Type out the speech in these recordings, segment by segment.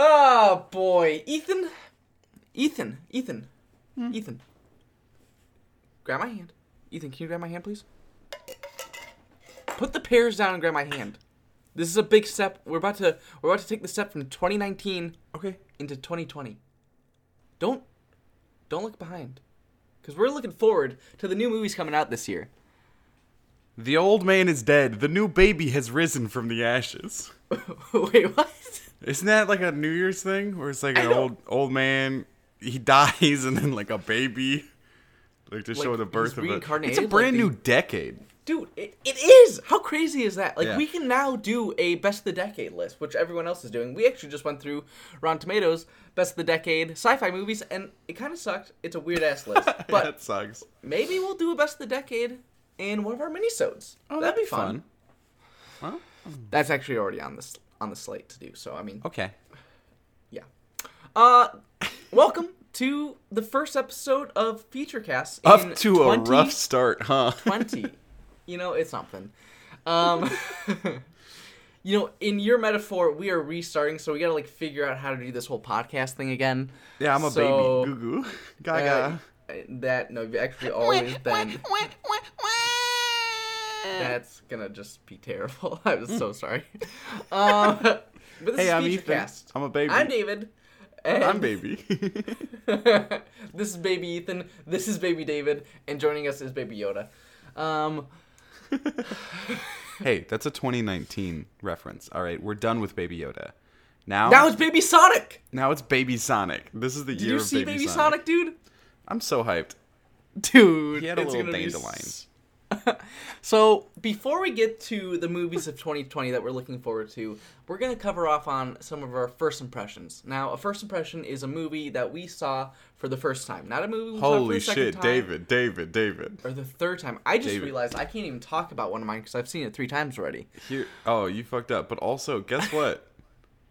Oh boy, Ethan, Ethan, Ethan, hmm. Ethan. Grab my hand. Ethan, can you grab my hand, please? Put the pears down and grab my hand. This is a big step. We're about to we're about to take the step from 2019 Okay. into 2020. Don't don't look behind, because we're looking forward to the new movies coming out this year. The old man is dead. The new baby has risen from the ashes. Wait, what? Isn't that like a New Year's thing where it's like an old old man he dies and then like a baby like to show the birth of it. It's a reincarnated, like brand the- new decade. Dude, it, it is. How crazy is that? Like Yeah. we can now do a best of the decade list, which everyone else is doing. We actually just went through Rotten Tomatoes best of the decade sci-fi movies, and it kind of sucked. It's a weird ass list, but that sucks. maybe we'll do a best of the decade in one of our minisodes. Oh, that'd, be fun. Well, That's actually already on this on the slate to do. So I mean, okay. yeah. Uh, welcome to the first episode of Featurecast. Up in to a rough start, huh? 20. you know, it's something. Um, you know, in your metaphor, we are restarting, so we gotta like figure out how to do this whole podcast thing again. Yeah, I'm a So, baby. Goo goo. uh, Gaga. that no, you've actually always been. That's gonna just be terrible. I'm so sorry. Um, but this hey, is I'm Ethan. Featurecast. I'm a baby. I'm David. And I'm baby. this is Baby Ethan. This is Baby David, and joining us is Baby Yoda. Um, hey, that's a 2019 reference. All right, we're done with Baby Yoda. Now, now it's Baby Sonic. now it's Baby Sonic. This is the Did year you of see Baby, Baby Sonic. Sonic, dude? I'm so hyped. Dude, He had a it's little dandelion. s- so before we get to the movies of 2020 that we're looking forward to, we're gonna cover off on some of our first impressions. Now, a first impression is a movie that we saw for the first time, not a movie we saw for Holy the shit, time, David, David, David. or the third time. I just David. realized I can't even talk about one of mine because I've seen it three times already. Here, oh, you fucked up. But also, guess what?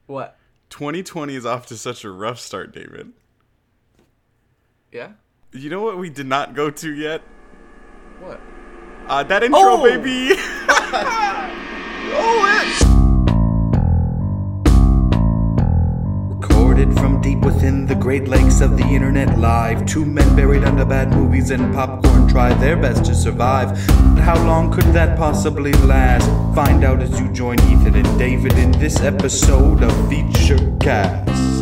What? 2020 is off to such a rough start, David. Yeah. You know what we did not go to yet? What? Uh, that intro, baby. Oh! baby. Recorded from deep within the great lakes of the internet live. Two men buried under bad movies and popcorn try their best to survive. But how long could that possibly last? Find out as you join Ethan and David in this episode of Feature Cast.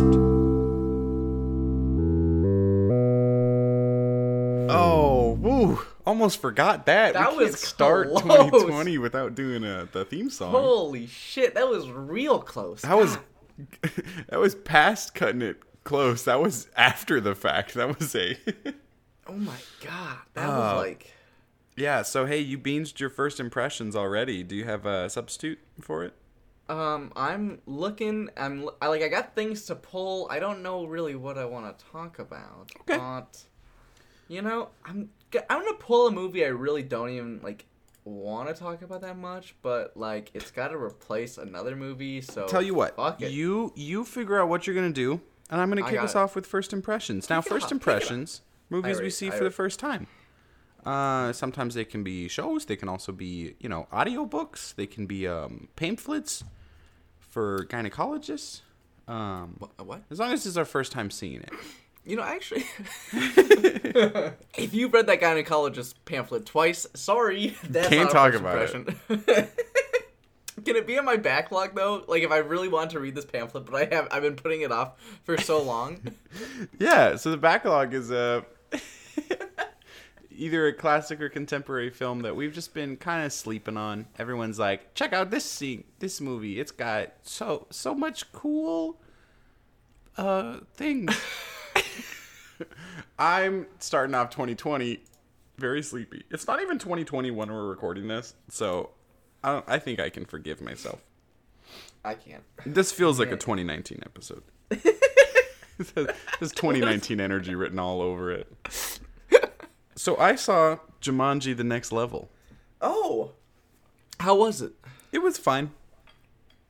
Almost forgot that. That we can't was start close. 2020 without doing a, the theme song. Holy shit, that was real close. That was that was past cutting it close. That was after the fact. That was a Oh my god, that Uh, was like. Yeah, so hey, you binged your first impressions already. Do you have a substitute for it? Um, I'm looking. I'm I like. I got things to pull. I don't know really what I want to talk about. Okay. But you know, I'm I'm gonna pull a movie I really don't even like want to talk about that much. But like, it's got to replace another movie. So Tell you what, you you figure out what you're gonna do, and I'm gonna kick us it. off with first impressions. Now, Kick first off, impressions, movies we see for the first time. Uh, sometimes they can be shows. They can also be, you know, audiobooks. They can be um, pamphlets for gynecologists. Um, what? as long as it's our first time seeing it. You know, actually, if you've read that gynecologist pamphlet twice, sorry, that's Can't talk about it. Can it be in my backlog though? Like, if I really want to read this pamphlet, but I have, I've been putting it off for so long. Yeah, so the backlog is a either a classic or contemporary film that we've just been kind of sleeping on. Everyone's like, check out this scene, this movie. It's got so so much cool uh things. I'm starting off 2020 very sleepy. It's not even 2020 when we're recording this, so I don't, I think I can forgive myself. I can't. This feels like a 2019 episode. There's 2019 energy written all over it. So I saw Jumanji: The Next Level. Oh, how was it? It was fine.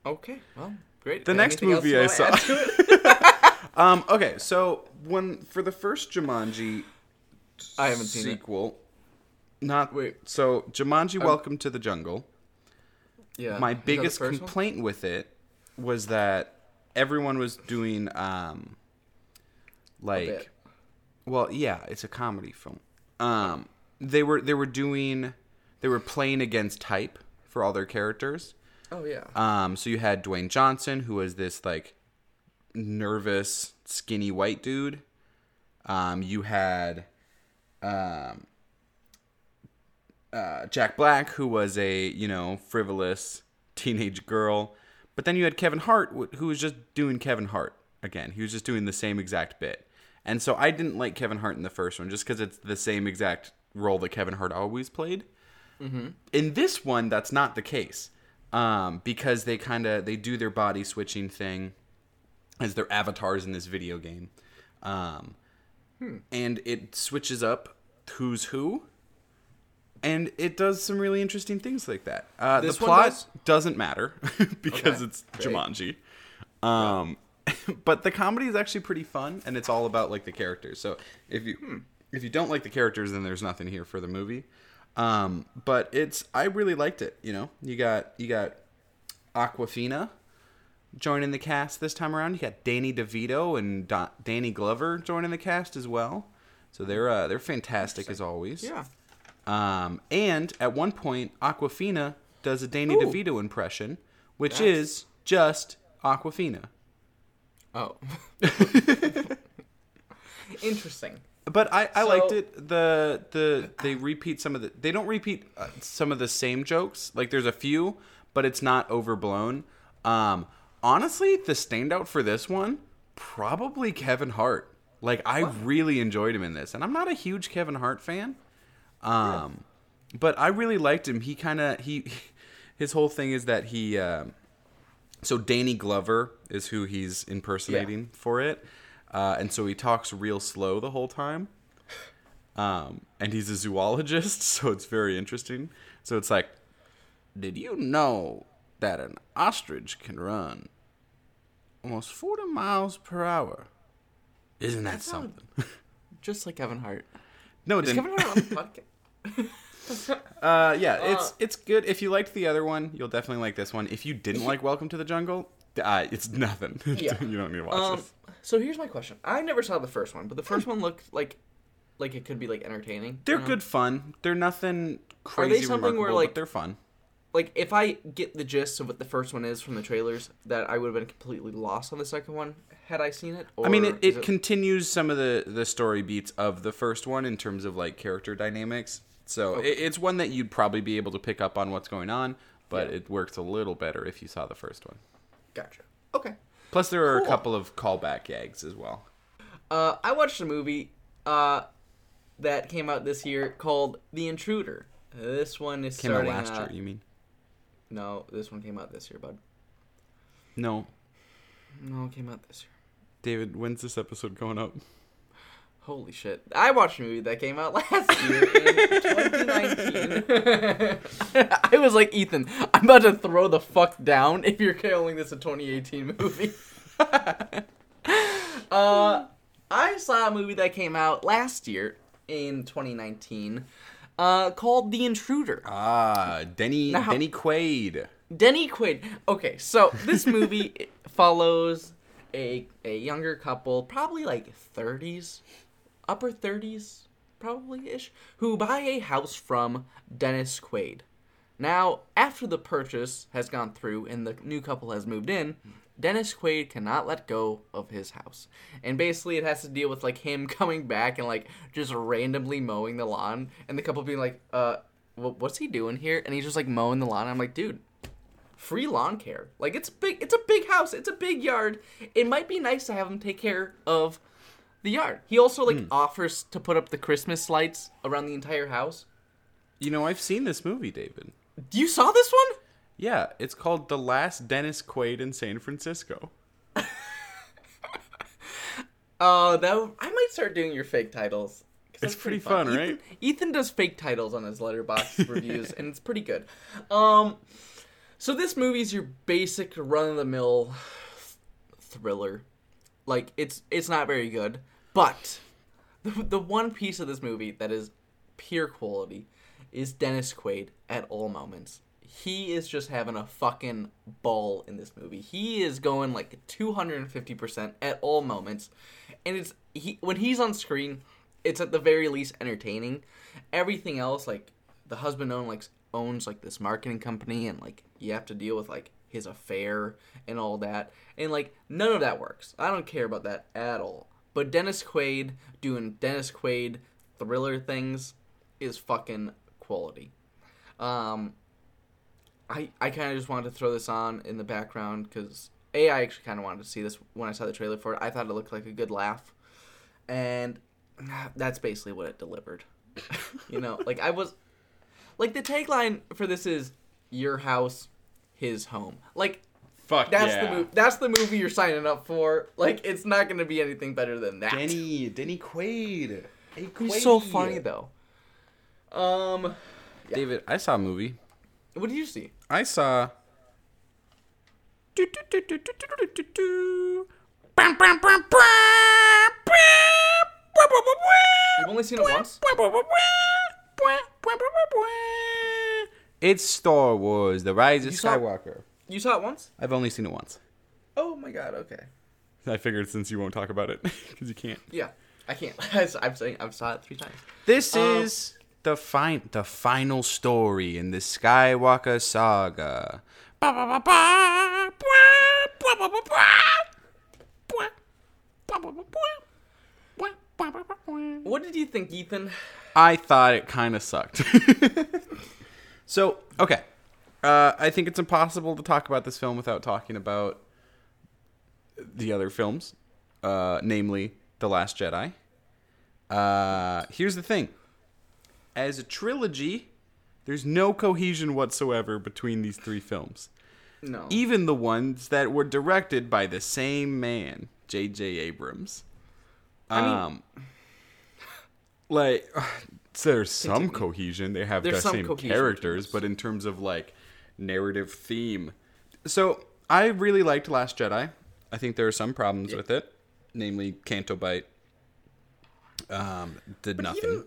Okay, well, great. The next Anything else movie you I wanna saw- add to it? Um. Okay. So when for the first Jumanji I haven't seen it. sequel, not Wait. So Jumanji: Welcome to the Jungle. Yeah. My is that the biggest first one? complaint with it was that everyone was doing um like bit. well yeah it's a comedy film um they were they were doing they were playing against type for all their characters Oh yeah. um so you had Dwayne Johnson who was this like nervous skinny white dude. Um you had um uh, Jack Black, who was a you know frivolous teenage girl, but then you had Kevin Hart, who was just doing Kevin Hart again. He was just doing the same exact bit, and so I didn't like Kevin Hart in the first one just because it's the same exact role that Kevin Hart always played. In this one, that's not the case, um, because they kind of they do their body switching thing as their avatars in this video game, um, and it switches up who's who and it does some really interesting things like that. Uh, the plot does? doesn't matter because Okay, it's great. Jumanji. Um, but the comedy is actually pretty fun, and it's all about like the characters. So if you Hmm. if you don't like the characters, then there's nothing here for the movie. Um, but it's I really liked it. You know, you got you got Awkwafina joining the cast this time around. You got Danny DeVito and Da- Danny Glover joining the cast as well. So they're uh, they're fantastic as always. yeah. Um, and at one point, Awkwafina does a Danny Ooh. DeVito impression, which is just Awkwafina. Oh. Interesting. But I, I So- liked it. The the they repeat some of the they don't repeat uh, some of the same jokes. Like there's a few, but it's not overblown. Um, honestly, the standout for this one probably Kevin Hart. Like I really enjoyed him in this, and I'm not a huge Kevin Hart fan. Um, but I really liked him. He kind of he his whole thing is that he. um so Danny Glover is who he's impersonating for it, uh, and so he talks real slow the whole time. Um, and he's a zoologist, so it's very interesting. So it's like, did you know that an ostrich can run almost forty miles per hour? Isn't that sounds- something? Just like Kevin Hart. no, Is then, Kevin Hart on the podcast? Uh, yeah, it's Uh, it's good. If you liked the other one, you'll definitely like this one. If you didn't like Welcome to the Jungle, uh, it's nothing. Yeah. you don't need to watch Um, this. so here's my question. I never saw the first one, but the first one looked like like it could be like entertaining. They're you know? good fun. They're nothing crazy Are they something where, like- they're fun. Like if I get the gist of what the first one is from the trailers, that I would have been completely lost on the second one had I seen it. I mean, it, is it continues some of the the story beats of the first one in terms of like character dynamics. So Okay. it, it's one that you'd probably be able to pick up on what's going on, but Yeah. it works a little better if you saw the first one. Gotcha. Okay. Plus, there are a couple of callback gags as well. Uh, I watched a movie uh, that came out this year called The Intruder. This one is Came out starting. last uh, year, you mean? No, this one came out this year, bud. No, No, it came out this year. David. When's this episode going up? Holy shit. I watched a movie that came out last year in 2019. I was like, Ethan, I'm about to throw the fuck down if you're calling this a 2018 movie. uh, I saw a movie that came out last year in 2019 uh, called The Intruder. Ah, Denny Now- Denny Quaid. Denny Quaid. Okay, so this movie follows a a younger couple, probably like 30s, upper 30s, probably ish, who buy a house from Dennis Quaid. Now, after the purchase has gone through and the new couple has moved in, Dennis Quaid cannot let go of his house. And basically it has to deal with like him coming back and like just randomly mowing the lawn and the couple being like, "Uh, what's he doing here?" And he's just like mowing the lawn. I'm like, "Dude, free lawn care. Like it's big. It's a big house. It's a big yard. It might be nice to have him take care of the yard. He also like offers to put up the Christmas lights around the entire house. You know, I've seen this movie, David. You saw this one? Yeah, it's called The Last Dennis Quaid in San Francisco. Uh, that I might start doing your fake titles. It's that's pretty fun, Ethan- right? Ethan does fake titles on his Letterboxd reviews, and it's pretty good. Um, so this movie's your basic run of the mill thriller. Like it's it's not very good, but the the one piece of this movie that is pure quality is Dennis Quaid at all moments. He is just having a fucking ball in this movie. He is going like 250% at all moments. And it's he when he's on screen, it's at the very least entertaining. Everything else like the husband own like owns like this marketing company and like you have to deal with like his affair and all that. And like none of that works. I don't care about that at all. But Dennis Quaid doing Dennis Quaid thriller things is fucking quality. Um, I I kind of just wanted to throw this on in the background because a I actually kind of wanted to see this when I saw the trailer for it. I thought it looked like a good laugh, and that's basically what it delivered. you know, like I was, like the tagline for this is "Your house, his home." Like Fuck that's yeah. the movie. That's the movie you're signing up for. Like it's not gonna be anything better than that. Denny, Denny Quaid. Hey, He's so funny though. Um, David, I saw a movie. What did you see? I saw. You've only seen it once. It's Star Wars: The Rise of You saw- Skywalker. You saw it once. I've only seen it once. Oh my god. Okay. I figured since you won't talk about it because you can't. Yeah, I can't. I'm saying I've saw it three times. This Um, is the fin- the final story in the Skywalker saga. What did you think, Ethan? I thought it kind of sucked. so, okay. Uh, I think it's impossible to talk about this film without talking about the other films, uh, namely The Last Jedi. Uh, here's the thing as a trilogy, there's no cohesion whatsoever between these three films. No. Even the ones that were directed by the same man, J.J. Abrams. I mean- Um, like, there's some cohesion. They have There's the same characters, but in terms of like narrative theme. So I really liked Last Jedi. I think there are some problems with it, namely Canto Bight. Um, did nothing.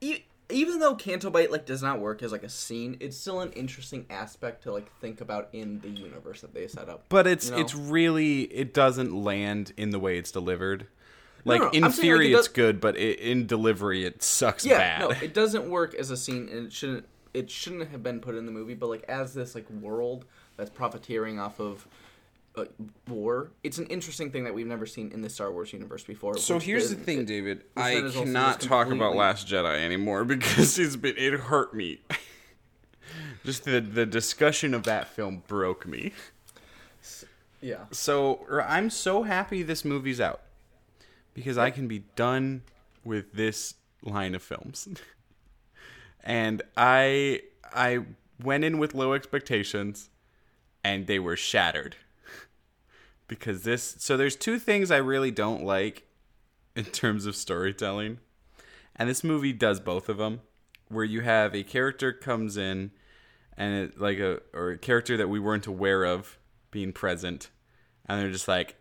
E- even though Canto Bight like does not work as like a scene, it's still an interesting aspect to like think about in the universe that they set up. But it's you know? it's really it doesn't land in the way it's delivered. Like no, in I'm saying, like, theory it does- it's good, but it, in delivery it sucks yeah, bad. no, it doesn't work as a scene, and it shouldn't. It shouldn't have been put in the movie. But like as this like world that's profiteering off of uh, war, it's an interesting thing that we've never seen in the Star Wars universe before. So here's the thing, David. I then is also cannot talk about Last Jedi anymore because it's been it hurt me. Just the the discussion of that film broke me. Yeah. So I'm so happy this movie's out because I can be done with this line of films. and I I went in with low expectations and they were shattered. Because this so there's two things I really don't like in terms of storytelling. And this movie does both of them where you have a character comes in and it, like a or a character that we weren't aware of being present and they're just like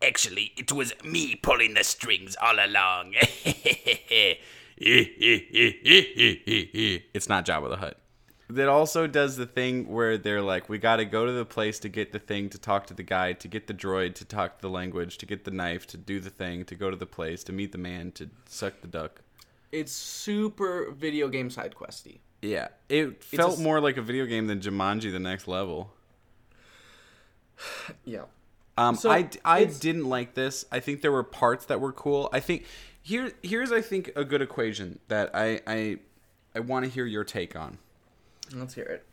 Actually, it was me pulling the strings all along. Eh, eh, eh, it's not Jabba the Hutt. That also does the thing where they're like, we got to go to the place to get the thing, to talk to the guy, to get the droid, to talk the language, to get the knife, to do the thing, to go to the place, to meet the man, to suck the duck. It's super video game side questy. Yeah, it felt s- more like a video game than Jumanji: The Next Level. Yeah. Um, So, I, I didn't like this. I think there were parts that were cool. I think here here's I think a good equation that I I I want to hear your take on. Let's hear it.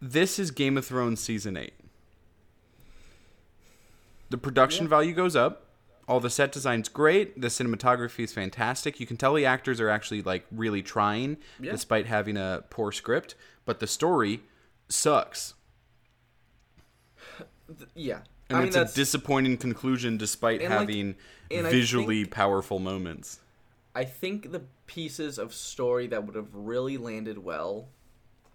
This is Game of Thrones season eight. The production value goes up. All the set design's great. The cinematography is fantastic. You can tell the actors are actually like really trying, Yeah. despite having a poor script. But the story sucks, Yeah. and I mean it's a disappointing conclusion, despite like, having and visually think- powerful moments. I think the pieces of story that would have really landed well,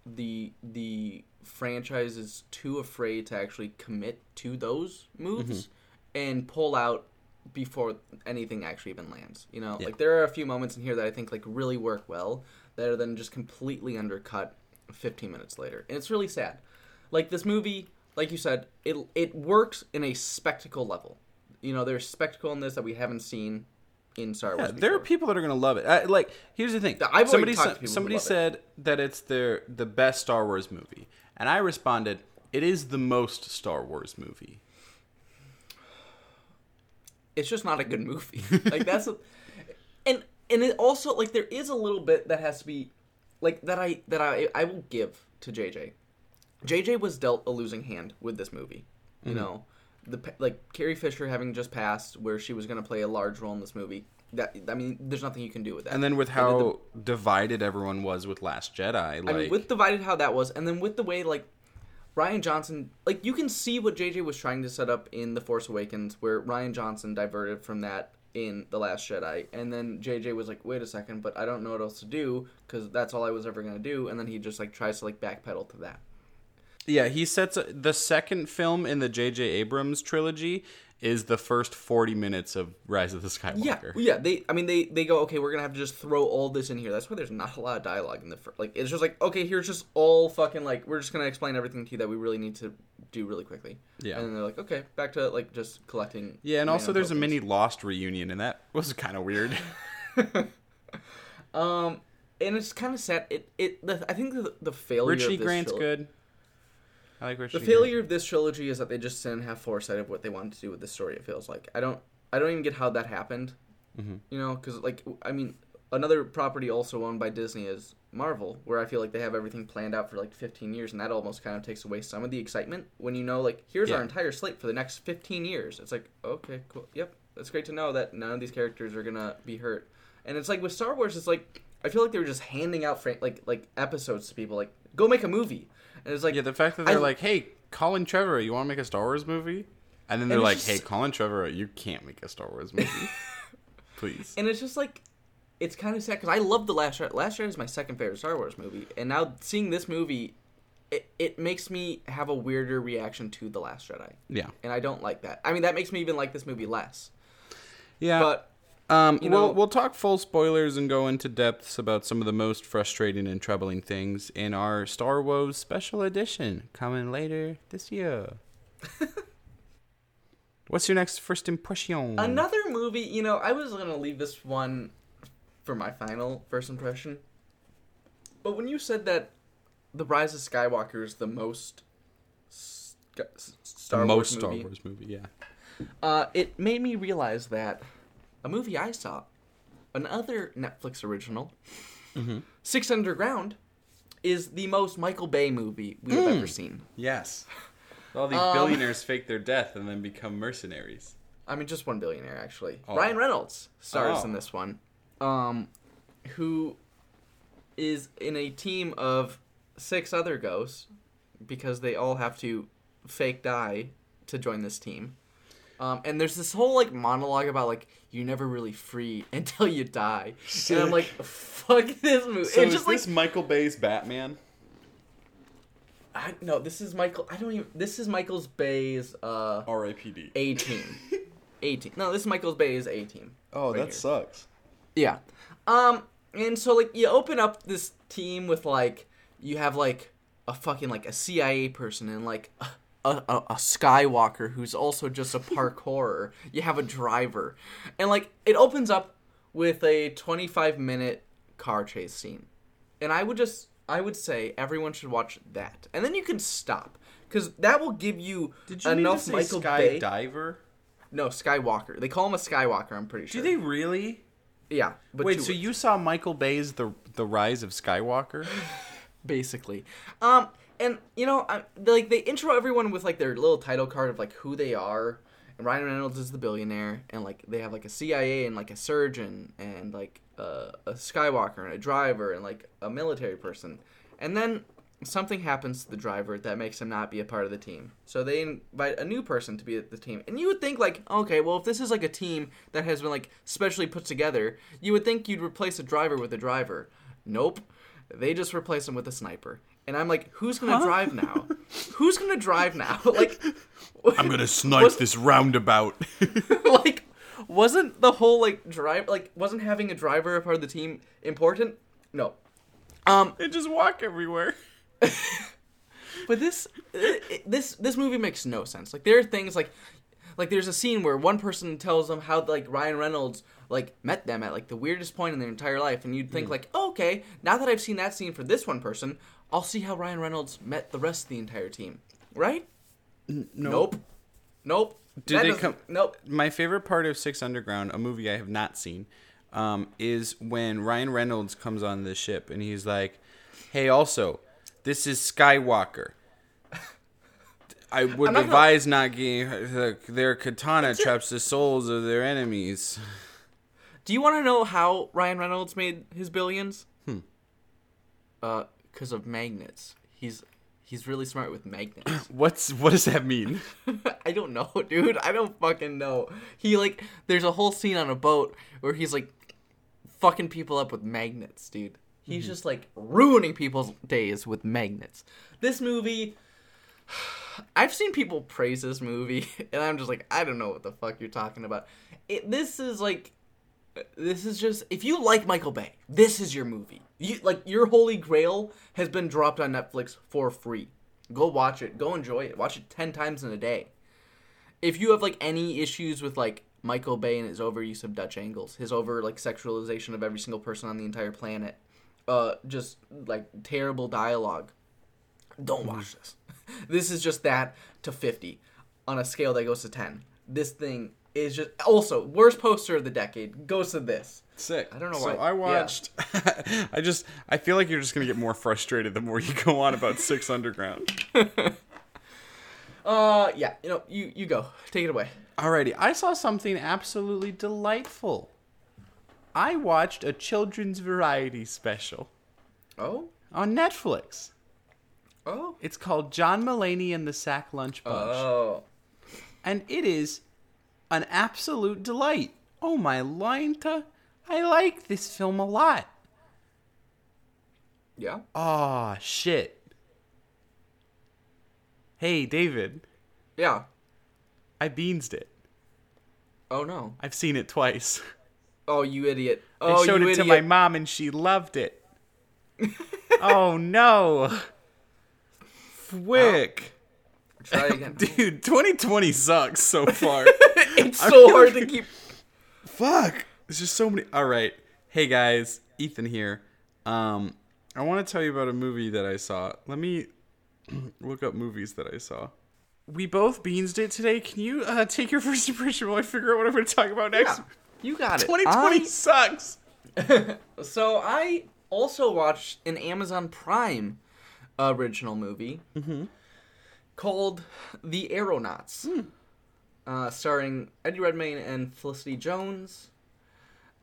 the the franchise is too afraid to actually commit to those moves Mm-hmm. and pull out before anything actually even lands. You know, like there are a few moments in here that I think like really work well that are then just completely undercut 15 minutes later, and it's really sad. Like this movie, like you said, it it works in a spectacle level. You know, there's spectacle in this that we haven't seen in Star Wars. Yeah, there are people that are gonna love it. Uh, like, here's the thing. I've somebody sa- somebody love it. said that it's their the best Star Wars movie, and I responded, "It is the most Star Wars movie." it's just not a good movie. like that's, a, and and it also like there is a little bit that has to be, like that I that I I will give to JJ. JJ was dealt a losing hand with this movie. You know, the like Carrie Fisher having just passed, where she was going to play a large role in this movie. That I mean, there's nothing you can do with that. And then with the- how divided everyone was with Last Jedi, like I mean, with divided how that was, and then with the way like Rian Johnson, like you can see what JJ was trying to set up in The Force Awakens, where Rian Johnson diverted from that in The Last Jedi, and then JJ was like, "Wait a second, but I don't know what else to do because that's all I was ever gonna do," and then he just like tries to like backpedal to that. Yeah, he sets a, the second film in the J.J. Abrams trilogy is the first 40 minutes of Rise of the Skywalker. yeah. yeah. They, I mean, they they go, okay, we're gonna have to just throw all this in here. That's why there's not a lot of dialogue in the fir- like. It's just like, okay, here's just all fucking like, we're just gonna explain everything to you that we really need to do really quickly. Yeah. and then they're like, okay, back to like just collecting. Yeah, and also there's a mini Lost reunion, and that was kind of weird. Um, and it's kind of sad. It it the, I think the, the failure. Richie of this Grant's good. I like. The failure of this trilogy is that they just didn't have foresight of what they wanted to do with the story. It feels like I don't I don't even get how that happened. Mm-hmm. You know, because like I mean, another property also owned by Disney is Marvel, where I feel like they have everything planned out for like 15 years, and that almost kind of takes away some of the excitement when you know like here's our entire slate for the next 15 years. It's like okay, cool, yep, that's great to know that none of these characters are gonna be hurt. And it's like with Star Wars, it's like I feel like they were just handing out fra- like like episodes to people, like go make a movie, and it's like Yeah, the fact that they're I- like, "Hey, Colin Trevorrow, you want to make a Star Wars movie?" And then they're it's like, just- "Hey, Colin Trevorrow, you can't make a Star Wars movie, please." and it's just like it's kind of sad because I love the Last Jedi. Last Jedi is my second favorite Star Wars movie, and now seeing this movie, it it makes me have a weirder reaction to the Last Jedi, Yeah, and I don't like that. I mean, that makes me even like this movie less. yeah. But um, you we'll know- we'll talk full spoilers and go into depths about some of the most frustrating and troubling things in our Star Wars special edition coming later this year. What's your next first impression? another movie, you know, I was gonna leave this one for my final first impression, but when you said that the Rise of Skywalker is the most Star most Wars Star movie, Wars movie, yeah. Uh, it made me realize that a movie I saw, another Netflix original, Six Underground, is the most Michael Bay movie we have ever seen. Yes. All these Um, billionaires fake their death and then become mercenaries. I mean, just one billionaire actually. Oh. Ryan Reynolds stars Oh. in this one, um, who is in a team of six other ghosts because they all have to fake die to join this team. Um, and there's this whole like monologue about like you're never really free until you die, and I'm like, fuck this movie. So it's is just like this Michael Bay's Batman? I, no, this is Michael. I don't even. This is Michael's Bay's uh R.I.P.D. A team. A team. No, this is Michael's Bay's A team. Oh, right that here. sucks. Yeah. Um, and so like you open up this team with like you have like a fucking like a CIA person and like a, a, a Skywalker who's also just a parkourer. you have a driver, and like it opens up with a 25 minute car chase scene, and I would just I would say everyone should watch that, and then you can stop because that will give you Did you enough mean Michael Sky Bay. Diver? no, Skywalker. They call him a Skywalker. I'm pretty sure. Do they really? Yeah. But Wait, so words. you saw Michael Bay's The The Rise of Skywalker? basically. Um, and you know, I, like they intro everyone with like their little title card of like who they are. And Ryan Reynolds is the billionaire, and like they have like a CIA and like a surgeon and like uh, a Skywalker and a driver and like a military person. And then something happens to the driver that makes him not be a part of the team. So they invite a new person to be at the team. And you would think like, okay, well if this is like a team that has been like specially put together, you would think you'd replace a driver with a driver. Nope. They just replace him with a sniper. And I'm like, who's gonna drive now? who's gonna drive now? like I'm gonna snipe Was- this roundabout. like wasn't the whole like drive like wasn't having a driver a part of the team important? No. Um they just walk everywhere. but this it, it- this this movie makes no sense. Like there are things like like there's a scene where one person tells them how like Ryan Reynolds like met them at like the weirdest point in their entire life, and you'd think like, oh, okay, now that I've seen that scene for this one person, I'll see how Ryan Reynolds met the rest of the entire team, right? Nope. Nope. Did That they come- Nope. My favorite part of Six Underground, a movie I have not seen, um, is when Ryan Reynolds comes on the ship and he's like, "Hey, also, this is Skywalker. I would not gonna- advise not getting their katana traps the souls of their enemies." Do you want to know how Ryan Reynolds made his billions? Hmm. Uh, because of magnets. He's he's really smart with magnets. What's what does that mean? I don't know, dude. I don't fucking know. He like there's a whole scene on a boat where he's like fucking people up with magnets, dude. He's mhm. just like ruining people's days with magnets. This movie I've seen people praise this movie and I'm just like I don't know what the fuck you're talking about. It, this is like this is just if you like Michael Bay, this is your movie. You like your holy grail has been dropped on Netflix for free. Go watch it. Go enjoy it. Watch it 10 times in a day. If you have like any issues with like Michael Bay and his overuse of Dutch angles, his over like sexualization of every single person on the entire planet, uh just like terrible dialogue, don't watch this. This is just that to 50 on a scale that goes to 10. This thing is just also worst poster of the decade goes to this. Sick. I don't know so why- I watched. I just I feel like you're just gonna get more frustrated the more you go on about Six Underground. Uh yeah, you know, you you go. Take it away. Alrighty, I saw something absolutely delightful. I watched a children's variety special Oh? on Netflix. Oh. It's called John Mulaney and the Sack Lunch Bunch. Oh. and it is an absolute delight. Oh my linta. I like this film a lot. Yeah. Oh shit. Hey David, Yeah. I beansed it. Oh no. I've seen it twice. Oh, you idiot. I Oh, showed you it idiot. to my mom and she loved it. oh no. Fwick. Try again. Dude, 2020 sucks so far. it's so hard to keep. Fuck. There's just so many. All right. Hey guys, Ethan here. Um, I want to tell you about a movie that I saw. Let me look up movies that I saw. We both beansed it today. Can you uh, take your first impression while I figure out what I'm going to talk about next? Yeah, you got it. 2020 I- sucks. So I also watched an Amazon Prime original movie called The Aeronauts, uh, starring Eddie Redmayne and Felicity Jones,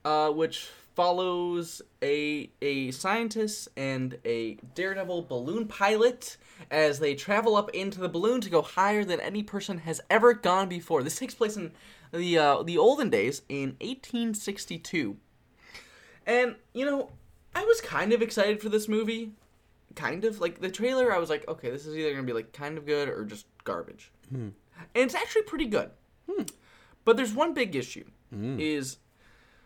uh, which follows a a scientist and a daredevil balloon pilot as they travel up into the balloon to go higher than any person has ever gone before. This takes place in the uh, the olden days in 1862. And, you know, I was kind of excited for this movie. Kind of. Like, the trailer, I was like, okay, this is either to be, like, kind of good or just garbage. And it's actually pretty good. Hmm. But there's one big issue. Hmm. Is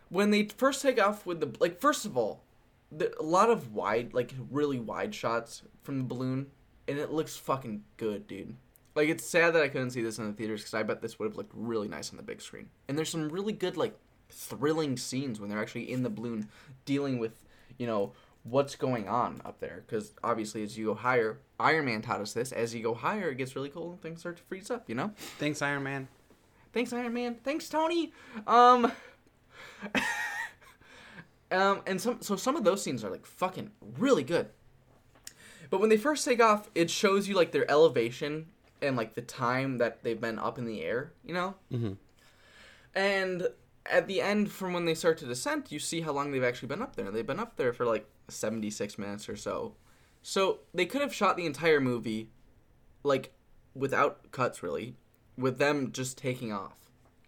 when they first take off with the... Like, first of all, the, a lot of wide, like, really wide shots from the balloon. And it looks fucking good, dude. Like, it's sad that I couldn't see this in the theaters because I bet this would have looked really nice on the big screen. And there's some really good, like, thrilling scenes when they're actually in the balloon dealing with, you know, what's going on up there. Because obviously, as you go higher, Iron Man taught us this. As you go higher, it gets really cold and things start to freeze up. You know. Thanks, Iron Man. Thanks, Iron Man. Thanks, Tony. Um. um, and some so some of those scenes are like fucking really good. But when they first take off, it shows you like their elevation and like the time that they've been up in the air. You know. Mm-hmm. And at the end, from when they start to descend you see how long they've actually been up there. They've been up there for like 76 minutes or so. So they could have shot the entire movie, like, without cuts, really, with them just taking off,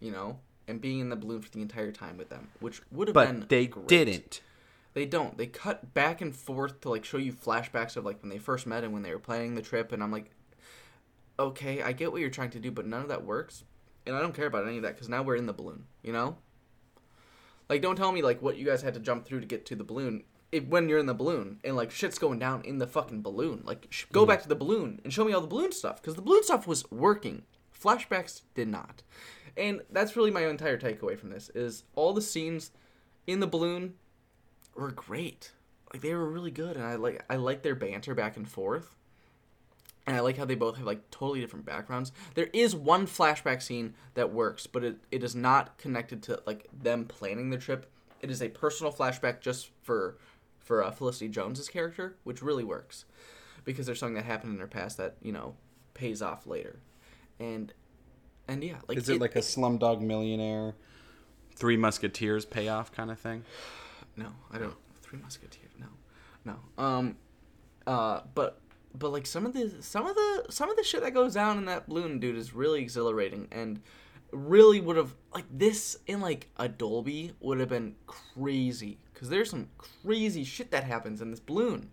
you know, and being in the balloon for the entire time with them, which would have been. But they great. didn't. They don't. They cut back and forth to like show you flashbacks of like when they first met and when they were planning the trip, and I'm like, okay, I get what you're trying to do, but none of that works, and I don't care about any of that because now we're in the balloon, you know. Like, don't tell me like what you guys had to jump through to get to the balloon. It, when you're in the balloon and like shit's going down in the fucking balloon. Like sh- go mm. back to the balloon and show me all the balloon stuff because the balloon stuff was working. Flashbacks did not, and that's really my entire takeaway from this is all the scenes in the balloon were great. Like they were really good, and I like I like their banter back and forth. And I like how they both have like totally different backgrounds. There is one flashback scene that works, but it, it is not connected to like them planning their trip. It is a personal flashback just for for uh, Felicity Jones's character, which really works because there's something that happened in her past that you know pays off later, and and yeah, like Is it, like a Slumdog Millionaire, Three Musketeers payoff kind of thing? No, I don't. Three Musketeers. No, no. Um, uh, but but like some of the some of the some of the shit that goes down in that balloon, dude, is really exhilarating and really would have like this in like a Dolby would have been crazy because there's some crazy shit that happens in this balloon.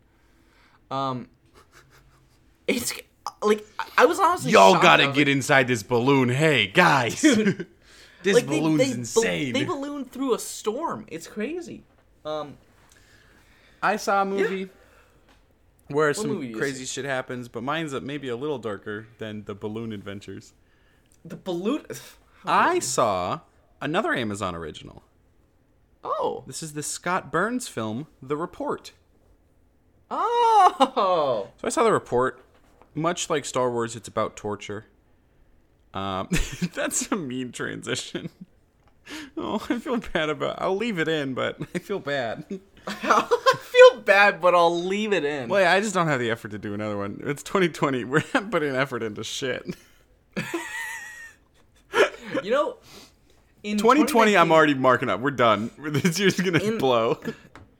Um, it's like I was honestly Y'all shocked. gotta was get like, inside this balloon. Hey, guys. this like, they- balloon's they, bal- insane. They balloon through a storm. It's crazy. Um, I saw a movie where some movie crazy shit happens, but mine's a, maybe a little darker than the balloon adventures. the balloon. I saw another Amazon original. Oh. This is the Scott Burns film, The Report. Oh. So I saw The Report. Much like Star Wars, it's about torture. Um, that's a mean transition. Oh, I feel bad about. I'll leave it in, but I feel bad. I feel bad, but I'll leave it in. Well, yeah, I just don't have the effort to do another one. It's 2020. We're not putting effort into shit. You know, in 2020, I'm already marking up. We're done. This year's gonna In- blow.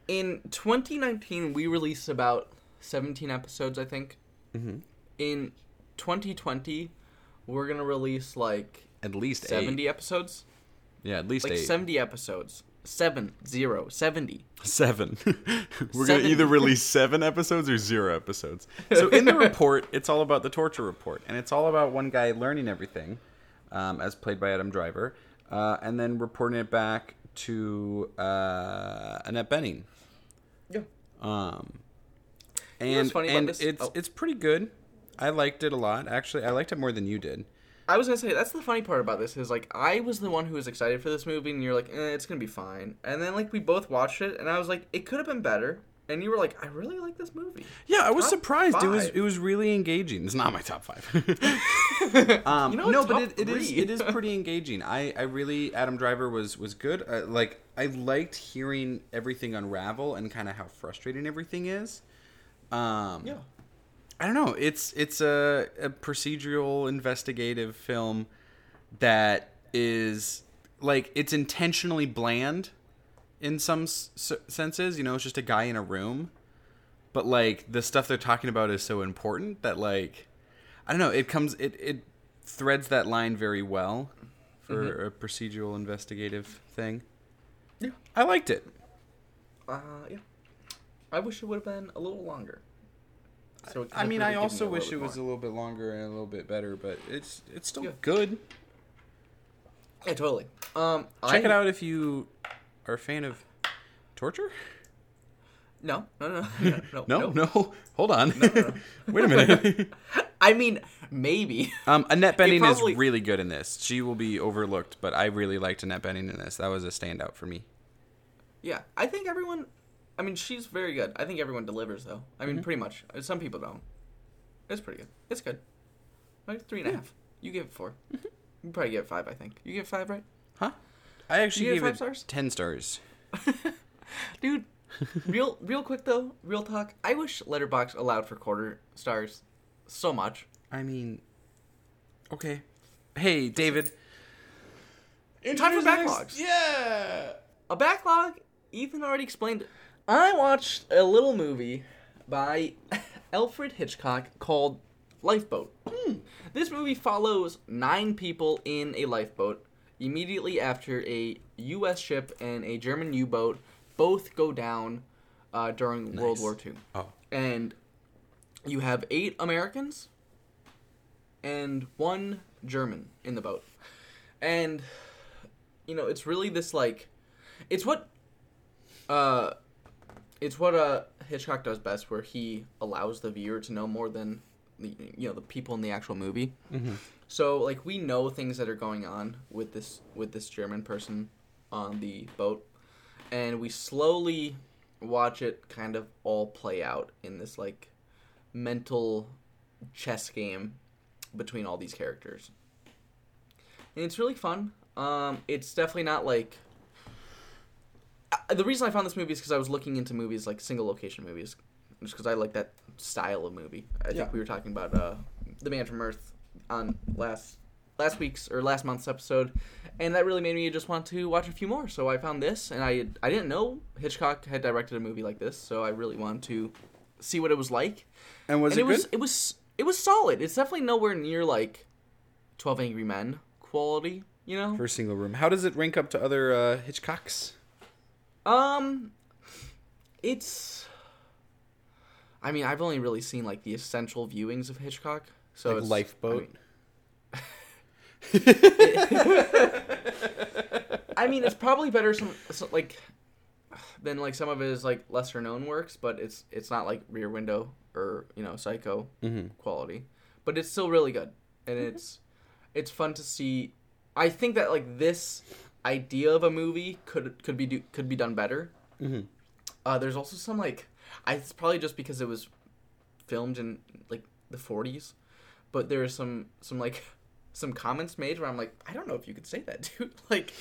In 2019, we released about 17 episodes, I think. Mm-hmm. In 2020, we're gonna release like At least 70 eight. episodes. Yeah, at least Like eight. 70 episodes. Seven zero seventy. Seven. We're Seven. gonna either release seven episodes or zero episodes. So in the report, it's all about the torture report, and it's all about one guy learning everything, um, as played by Adam Driver, uh, and then reporting it back to uh, Annette Bening. Yeah. Um, and and it's Oh. it's pretty good. I liked it a lot. Actually, I liked it more than you did. I was gonna say that's the funny part about this is like I was the one who was excited for this movie, and you're like, eh, it's gonna be fine. And then like we both watched it, and I was like, it could have been better. And you were like, I really like this movie. Yeah, I was Top surprised. It was it was really engaging. It's not my top five. um, You know no, but it, it is it is pretty engaging. I, I really Adam Driver was was good. Uh, like I liked hearing everything unravel and kind of how frustrating everything is. Um, Yeah. I don't know. It's it's a, a procedural investigative film that is like it's intentionally bland in some s- senses. You know, it's just a guy in a room, but like the stuff they're talking about is so important that like I don't know. It comes it it threads that line very well for a procedural investigative thing. Yeah. I liked it. Uh, yeah. I wish it would have been a little longer. So I mean, I also wish it was a little bit longer and a little bit better, but it's it's still Yeah. good. Yeah, totally. Um, Check I- it out if you are a fan of torture. No, no, no, no, no. No, no. no, hold on. Wait a minute. I mean, maybe. um, Annette Bening probably- is really good in this. She will be overlooked, but I really liked Annette Bening in this. That was a standout for me. Yeah, I think everyone. I mean, she's very good. I think everyone delivers, though. I Mm-hmm. mean, pretty much. Some people don't. It's pretty good. It's good. Like three and a half. You give it 4 Mm-hmm. You probably give it five. I think you give five, right? Huh? I actually gave it stars? ten stars. Dude, real, real quick though, real talk. I wish Letterboxd allowed for quarter stars, so much. I mean, okay. Hey, David. Time for backlogs. Yeah. A backlog. Ethan already explained. I watched a little movie by Alfred Hitchcock called Lifeboat. Hmm. This movie follows nine people in a lifeboat immediately after a U.S. ship and a German U-boat both go down uh, during World War II. Oh. And you have eight Americans and one German in the boat. And you know, it's really this like it's what uh it's what uh Hitchcock does best, where he allows the viewer to know more than the you know the people in the actual movie. Mm-hmm. So like we know things that are going on with this with this German person on the boat, and we slowly watch it kind of all play out in this like mental chess game between all these characters. And it's really fun. Um, it's definitely not like the reason I found this movie is because I was looking into movies like single location movies, just because I like that style of movie. I Yeah. think we were talking about uh, the Man from Earth on last last week's or last month's episode, and that really made me just want to watch a few more. So I found this, and I I didn't know Hitchcock had directed a movie like this, so I really wanted to see what it was like. And was and it, it was good? it was it was solid. It's definitely nowhere near like Twelve Angry Men quality, you know. For a single room. How does it rank up to other uh, Hitchcocks? Um, it's. I mean, I've only really seen like the essential viewings of Hitchcock. So Like it's, Lifeboat? I mean, it's probably better some, so, like than like some of his like lesser known works, but it's it's not like Rear Window or you know Psycho Mm-hmm. quality, but it's still really good, and it's it's fun to see. I think that like this idea of a movie could could be do, could be done better. Mhm. Uh, there's also some like I it's probably just because it was filmed in like the 40s, but there's some some like some comments made where I'm like I don't know if you could say that, dude. Like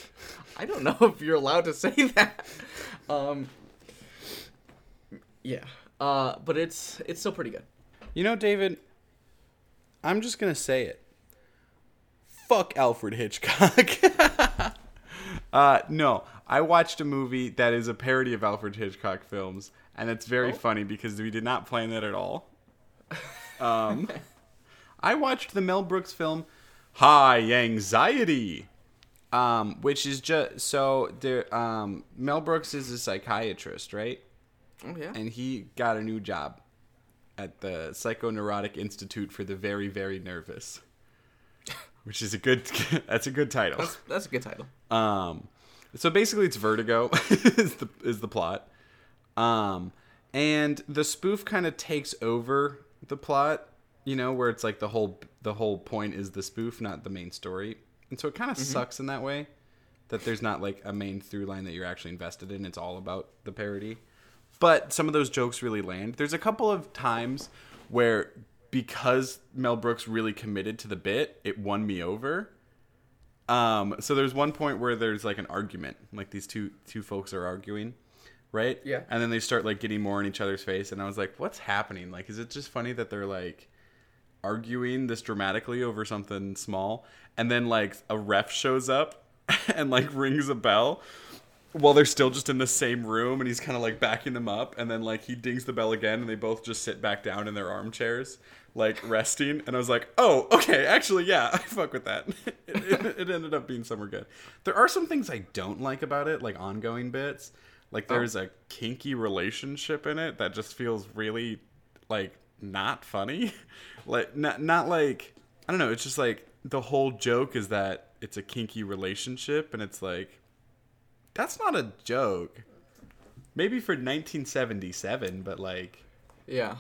I don't know if you're allowed to say that. Um. Yeah. Uh, but it's it's still pretty good. You know, David, I'm just going to say it. Fuck Alfred Hitchcock. uh, no, I watched a movie that is a parody of Alfred Hitchcock films, and it's very Oh. funny because we did not plan that at all. Um, I watched the Mel Brooks film High Anxiety, um, which is just so there. Um, Mel Brooks is a psychiatrist, right? Oh yeah. and he got a new job at the Psychoneurotic Institute for the Very Very Nervous, which is a good. that's a good title. That's that's a good title. Um, so basically, it's Vertigo is the is the plot, um, and the spoof kind of takes over the plot. You know, where it's like the whole the whole point is the spoof, not the main story, and so it kind of sucks in that way that there's not like a main through line that you're actually invested in. It's all about the parody. But some of those jokes really land. There's a couple of times where because Mel Brooks really committed to the bit, it won me over. Um, so there's one point where there's like an argument, like these two two folks are arguing, right? Yeah. And then they start like getting more in each other's face, and I was like, "What's happening? Like, is it just funny that they're like arguing this dramatically over something small?" And then like a ref shows up and like rings a bell while they're still just in the same room, and he's kind of like backing them up, and then like he dings the bell again, and they both just sit back down in their armchairs, like resting. And I was like, oh, okay, actually, yeah, I fuck with that. it, it, it ended up being somewhere good. There are some things I don't like about it, like ongoing bits. Like there's oh. a kinky relationship in it that just feels really like not funny. like not not like I don't know, it's just like the whole joke is that it's a kinky relationship and it's like that's not a joke. Maybe for 1977, but like Yeah.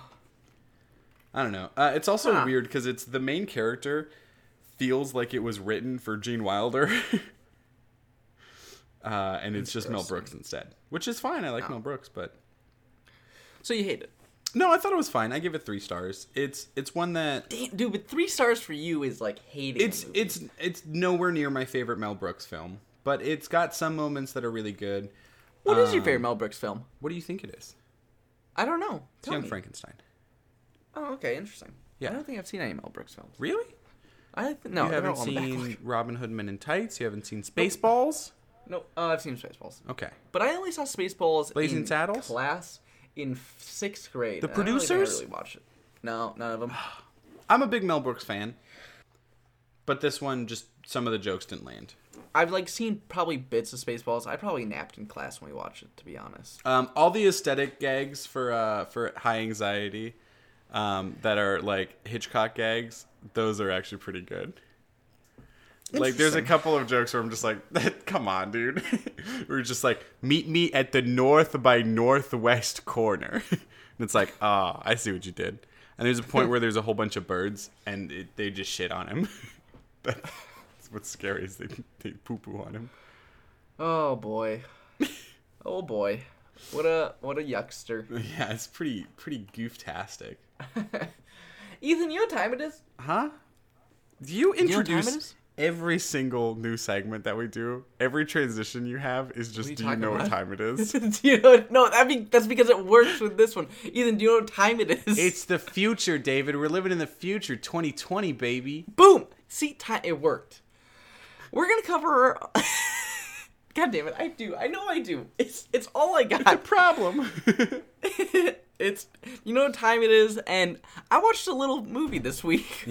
I don't know. Uh, it's also Huh. weird because it's the main character feels like it was written for Gene Wilder, uh, and it's just Mel Brooks instead, which is fine. I like Mel Brooks, but So you hate it, no, I thought it was fine. I give it three stars. It's it's one that Damn, dude. But three stars for you is like hating. it's it's it's nowhere near my favorite Mel Brooks film, but it's got some moments that are really good. What is your um, favorite Mel Brooks film? What do you think it is? I don't know. It's Tell Young me. Frankenstein. Oh, okay, interesting. Yeah. I don't think I've seen any Mel Brooks films. Really? I th- no, you they're haven't all in the seen backlog. Robin Hood Men in Tights. You haven't seen Spaceballs. No, uh, I've seen Spaceballs, Okay. but I only saw Spaceballs Blazing in Saddles? class in sixth grade. The and I really think producers? really watched it. No, none of them. I'm a big Mel Brooks fan, but this one just some of the jokes didn't land. I've like seen probably bits of Spaceballs. I probably napped in class when we watched it. To be honest. Um, all the aesthetic gags for uh, for high anxiety um, that are like Hitchcock gags, those are actually pretty good. Like, there's a couple of jokes where I'm just like, come on, dude. We're just like, meet me at the north by northwest corner. and it's like, ah, I see what you did. And there's a point where there's a whole bunch of birds and it, they just shit on him. That's what's scary is they, they poo poo on him. Oh boy. Oh boy. What a what a yuckster. Yeah, it's pretty, pretty gooftastic. Ethan, you know what time it is? Huh? Do you know what time it introduce? Every single new segment that we do? Every transition you have is just, do you know what time it is? do you know? No, I mean that's because it works with this one. Ethan, do you know what time it is? It's the future, David. We're living in the future, 2020, baby. boom. See, time it worked. We're gonna cover. God damn it! I do. I know I do. It's it's all I got. a Problem. it's you know what time it is, and I watched a little movie this week.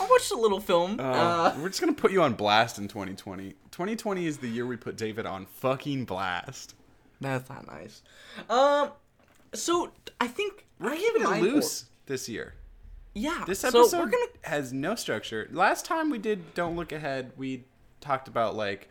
I watched a little film. Uh, We're just gonna put you on blast in 2020. 2020 is the year we put David on fucking blast. that's not nice. Um, so I think We're keeping it loose this year. Yeah. This so episode we're gonna has no structure. Last time we did Don't Look Ahead, we talked about like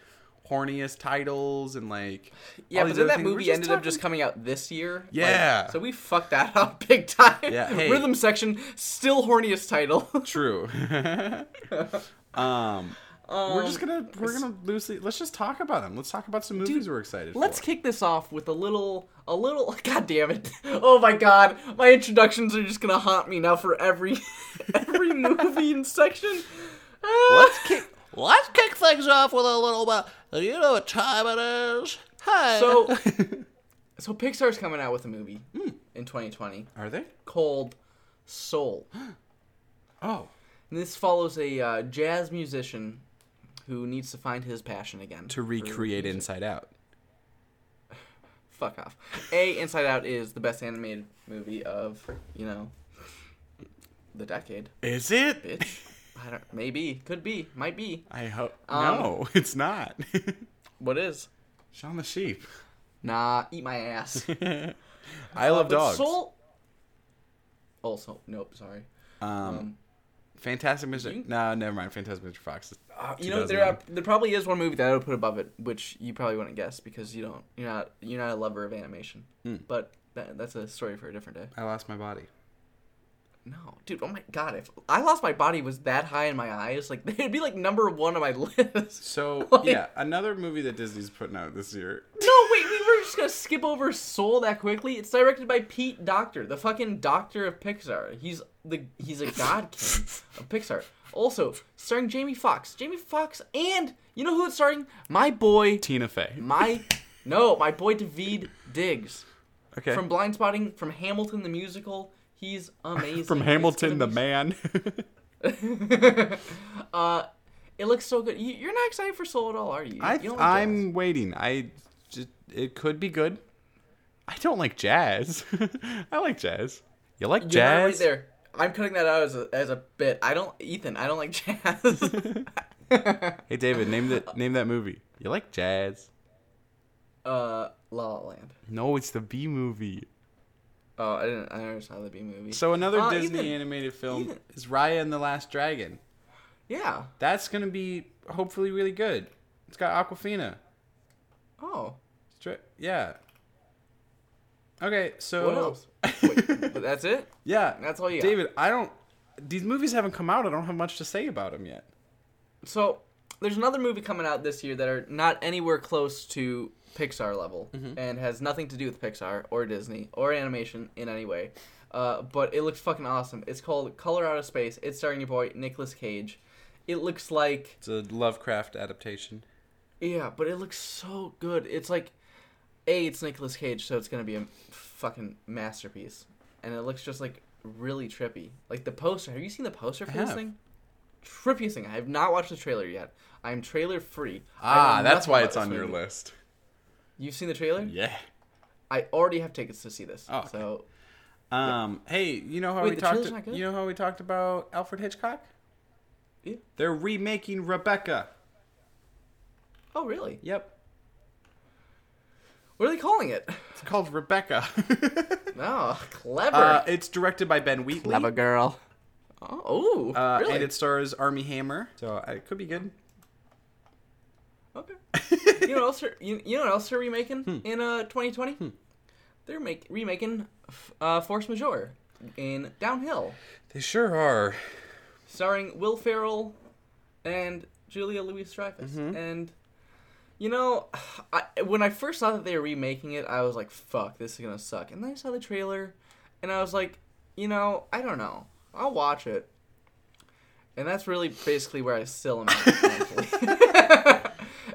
horniest titles and like Yeah, but then that things. Movie ended up just coming out this year. Like, Yeah. so we fucked that up big time. Yeah, hey. Rhythm section, still horniest title. True. um, we're just gonna we're gonna loosely let's just talk about them. Let's talk about some movies we're excited Let's for. kick this off with a little, a little. God damn it! Oh my god, my introductions are just gonna haunt me now for every, every movie and section. Ah. Let's kick. Let's kick things off with a little bit. You know what time it is? Hi. So, so Pixar's coming out with a movie Hmm. in 2020 Are they? called Soul. Oh, And this follows a uh, jazz musician who needs to find his passion again. to recreate. Inside Out. Fuck off. A Inside Out is the best animated movie of you know the decade. Is it? Bitch. I don't. Maybe. Could be. Might be. I hope. Um, no, it's not. What is? Shaun the Sheep. Nah. Eat my ass. I love Uh, but dogs. Soul. Also, nope. Sorry. um, Um, Fantastic Mr. you- No, never mind. Fantastic Mr. Fox. uh, you know, there are, there probably is one movie that I would put above it, which you probably wouldn't guess because you don't. You're not. You're not a lover of animation. Hmm. But that, that's a story for a different day. I lost my body. No, dude. Oh my god. If I lost my body was that high in my eyes, like it'd be like number one on my list. So Like- yeah, another movie that Disney's putting out this year. No, wait, we were just gonna skip over Soul that quickly. It's directed by Pete Docter, the fucking doctor of Pixar. He's the he's a god king of Pixar. Also, starring Jamie Foxx, Jamie Foxx, and you know who it's starring? My boy Tina Fey. my no, my boy Daveed Diggs. Okay. From Blindspotting, from Hamilton the musical. He's amazing. From Hamilton, the gonna man. uh it looks so good. You, you're not excited for Soul at all, are you? I, you like I'm waiting. I just it could be good. I don't like jazz. I like jazz. You like You're not right jazz? there. I'm cutting that out as a, as a bit. I don't, Ethan. I don't like jazz. Hey David, name that name that movie. You like jazz? uh, La La Land. No, it's the B movie. Oh, I didn't. I never saw the B movie. So another Uh, Disney Ethan, animated film Ethan. is Raya and the Last Dragon. yeah. That's gonna be hopefully really good. It's got Awkwafina. Oh, Yeah. Okay, so what else? Wait, but that's it. Yeah, That's all you got. David, I don't. These movies haven't come out. I don't have much to say about them yet. So there's another movie coming out this year that are not anywhere close to Pixar level Mm-hmm. and has nothing to do with Pixar or Disney or animation in any way. Uh, but it looks fucking awesome. It's called Color Out of Space. It's starring your boy Nicolas Cage. It looks like It's a Lovecraft adaptation. Yeah, but it looks so good. It's like, a, it's Nicolas Cage, so it's gonna be a fucking masterpiece, and it looks just like really trippy. Like the poster. Have you seen the poster for this thing? Trippiest thing. I have not watched the trailer yet. I'm trailer free. Ah, that's why it's on your list. You've seen the trailer? Yeah. I already have tickets to see this. Oh, okay. So Um. Hey, you know how Wait, we talked? trailer's? You know how we talked about Alfred Hitchcock? Yeah. They're remaking Rebecca. Oh really? Yep. What are they calling it? It's called Rebecca. Oh, clever. uh, it's directed by Ben Wheatley. clever girl. Oh, uh, really? and it stars Armie Hammer, so uh, it could be good. Okay. you know what else? They're, you, you know what else they're remaking Hmm. in uh 2020? They're make remaking uh, Force Majeure in Downhill, They sure are. starring Will Ferrell and Julia Louis Dreyfus. Mm-hmm. And you know, I, when I first saw that they were remaking it, I was like, "Fuck, this is gonna suck." And then I saw the trailer, and I was like, you know, I don't know. I'll watch it. And that's really basically where I still am.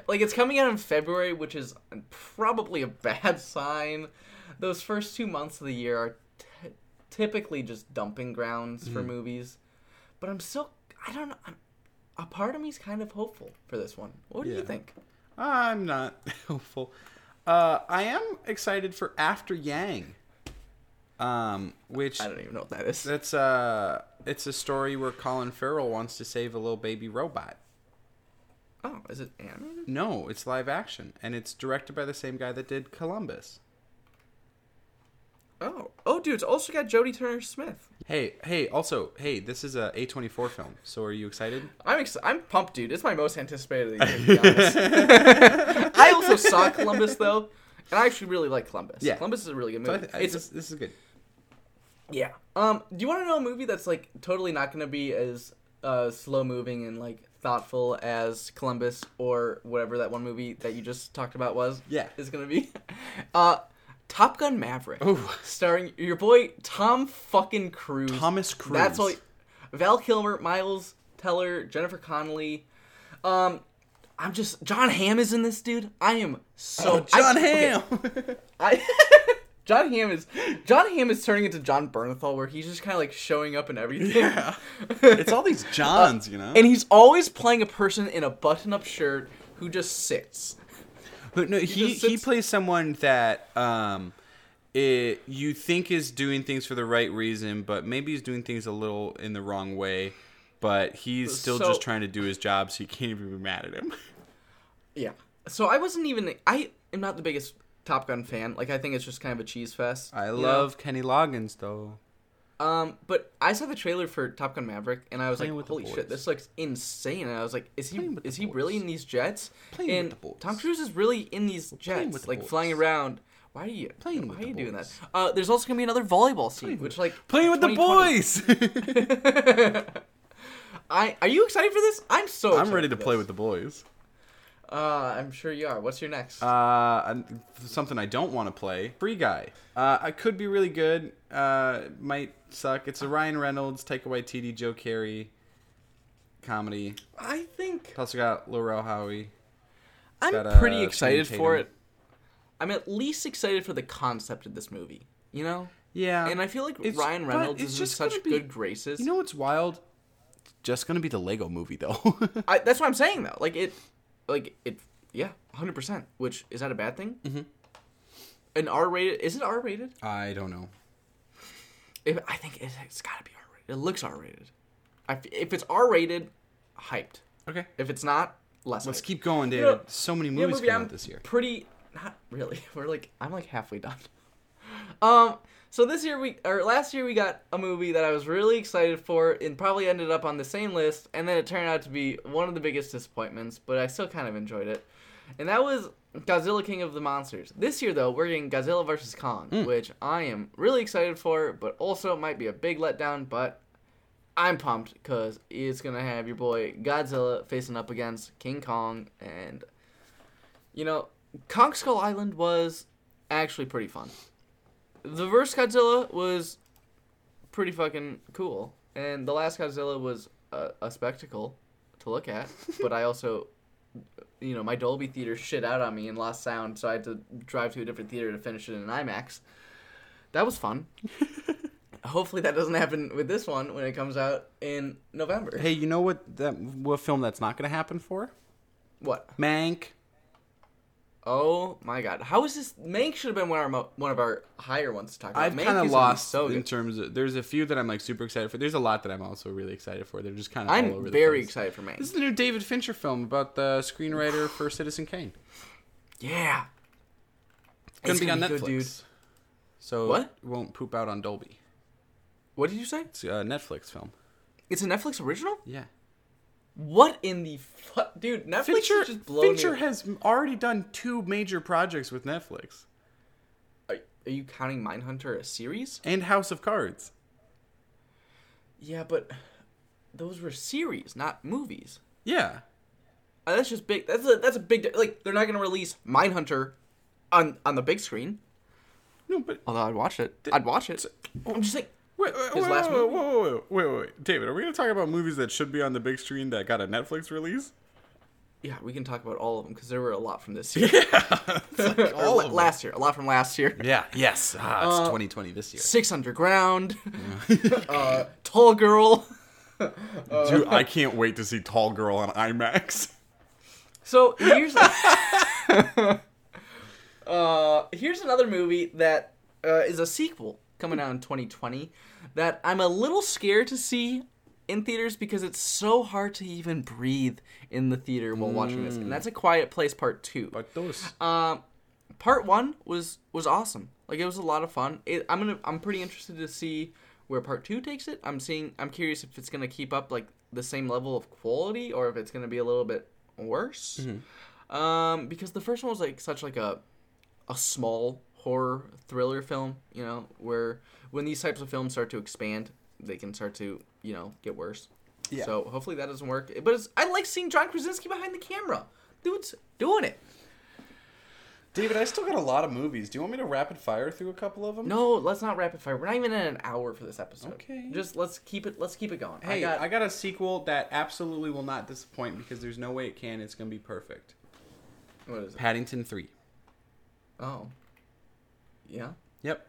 like it's coming out in February, which is probably a bad sign. Those first two months of the year are t- typically just dumping grounds for movies, but I'm still I don't know. I'm, a part of me's kind of hopeful for this one. What do you think? I'm not hopeful. Uh, I am excited for After Yang. Um, which I don't even know what that is. that's uh, it's a story where Colin Farrell wants to save a little baby robot. Oh, is it animated? No, it's live action, and it's directed by the same guy that did Columbus. Oh, oh, dude, it's also got Jodie Turner Smith. Hey, hey, also, hey, this is a A24 film. So are you excited? I'm ex- I'm pumped, dude. It's my most anticipated of the year, to be honest. I also saw Columbus though, and I actually really like Columbus. Yeah. Columbus is a really good So I movie. th- I- it's this, this is good. yeah. Um, do you want to know a movie that's like totally not going to be as uh, slow moving and like thoughtful as Columbus or whatever that one movie that you just talked about was? Yeah. is going to be. Uh, Top Gun Maverick, Ooh. starring your boy Tom fucking Cruise. Thomas Cruise. That's all. Val Kilmer, Miles Teller, Jennifer Connelly. Um, I'm just Jon Hamm is in this dude. I am so Oh, John I, okay, I Jon Hamm is Jon Hamm is turning into Jon Bernthal, where he's just kind of like showing up in everything. Yeah. it's all these Johns, you know. and he's always playing a person in a button-up shirt who just sits. But no, he he sits- plays someone that um, it, you think is doing things for the right reason, but maybe he's doing things a little in the wrong way. But he's still So- just trying to do his job, so you can't even be mad at him. Yeah. So I wasn't even. I am not the biggest Top Gun fan. Like I think it's just kind of a cheese fest. I you know? love Kenny Loggins though. Um, but I saw the trailer for Top Gun Maverick, and I was Playing like, "Holy shit, this looks insane!" And I was like, "Is he Playing is he really in these jets?" Playing and with the boys. Tom Cruise is really in these jets, with the like boys. flying around. Why are you Playing Why with are the you doing that? Uh, there's also gonna be another volleyball scene, which like Playing with the boys. I are you excited for this? I'm so. I'm ready to play with the boys. Uh, I'm sure you are. What's your next? Uh, something I don't want to play. Free Guy. Uh, I could be really good. Uh, might suck. It's a Ryan Reynolds, Taika Waititi, Joe Keery comedy. I think also got Lil Rel Howery. I'm got, uh, pretty excited for it. I'm at least excited for the concept of this movie. You know. Yeah, And I feel like It's- Ryan Reynolds is in just such be- good graces. You know what's wild? It's just gonna be the Lego Movie though. I, that's what I'm saying though. Like it, like it. Yeah, 100. percent Which is that a bad thing? Mm-hmm. An R rated? Is it R rated? I don't know. If, I think it, it's got to be R rated. It looks R rated. If it's R rated, hyped. Okay, If it's not, less. let's hyped. keep going, David. know- so many You know, movies movie out this year. Pretty, not really. We're like, I'm like halfway done. Um, so this year we, or last year we got a movie that I was really excited for, and probably ended up on the same list, and then it turned out to be one of the biggest disappointments, but I still kind of enjoyed it, and that was Godzilla King of the Monsters. This year though, we're getting Godzilla vs Kong, mm. which I am really excited for, but also might be a big letdown, but. I'm pumped because it's gonna have your boy Godzilla facing up against King Kong, and you know, Kong Skull Island was actually pretty fun. The first Godzilla was pretty fucking cool, and the last Godzilla was a, a spectacle to look at. but I also, you know, my Dolby theater shit out on me and lost sound, so I had to drive to a different theater to finish it in IMAX. That was fun. Hopefully that doesn't happen with this one when it comes out in November. Hey, you know what? That what film that's not gonna happen for? What? Mank. Oh my god! How is this? Mank should have been one of our mo- one of our higher ones to talk about. I've kind of be lost So in terms of. There's a few that I'm like super excited for. There's a lot that I'm also really excited for. They're just kind of all I'm over the very excited for Mank. This is the new David Fincher film about the screenwriter for Citizen Kane. yeah. It's gonna It's be on gonna be Netflix. good, dude. So What? it won't poop out on Dolby. What did you say? It's a Netflix film. It's a Netflix original. Yeah. What in the fuck, dude? Netflix Fincher, is just blowing Fincher me- has already done two major projects with Netflix Are, are you counting Mindhunter a series? and House of Cards. Yeah, but those were series, not movies. Yeah. Uh, that's just big. That's a that's a big. Like they're not gonna release Mindhunter on on the big screen. No, but Although I'd watch it. I'd watch it. I'm just saying. Wait, wait, His wait, last wait, movie? wait, wait, wait, wait, wait, David, are we gonna talk about movies that should be on the big screen that got a Netflix release? Yeah, we can talk about all of them because there were a lot from this year. Or all la- last year, a lot from last year. Yeah. Yes. Ah, it's Uh, 2020 this year. Six Underground, uh, Tall Girl. Dude, I can't wait to see Tall Girl on IMAX. So here's uh here's another movie that uh, is a sequel coming out in 2020 that I'm a little scared to see in theaters because it's so hard to even breathe in the theater while watching this, and that's a Quiet Place Part Two. But those. Um, part one was was awesome. Like it was a lot of fun. It, I'm gonna I'm pretty interested to see where part two takes it. I'm seeing I'm curious if it's gonna keep up like the same level of quality or if it's gonna be a little bit worse. Um, because the first one was like such like a a small horror thriller film, you know, where when these types of films start to expand, they can start to you know get worse. Yeah. So hopefully that doesn't work. But it's, I like seeing John Krasinski behind the camera. Dude's doing it. David, I still got a lot of movies. Do you want me to rapid fire through a couple of them? No, let's not rapid fire. We're not even in an hour for this episode. Okay. Just let's keep it. Let's keep it going. Hey, I got. a sequel that absolutely will not disappoint because there's no way it can. It's gonna be perfect. what is it? Paddington Three. Oh. Yeah. Yep.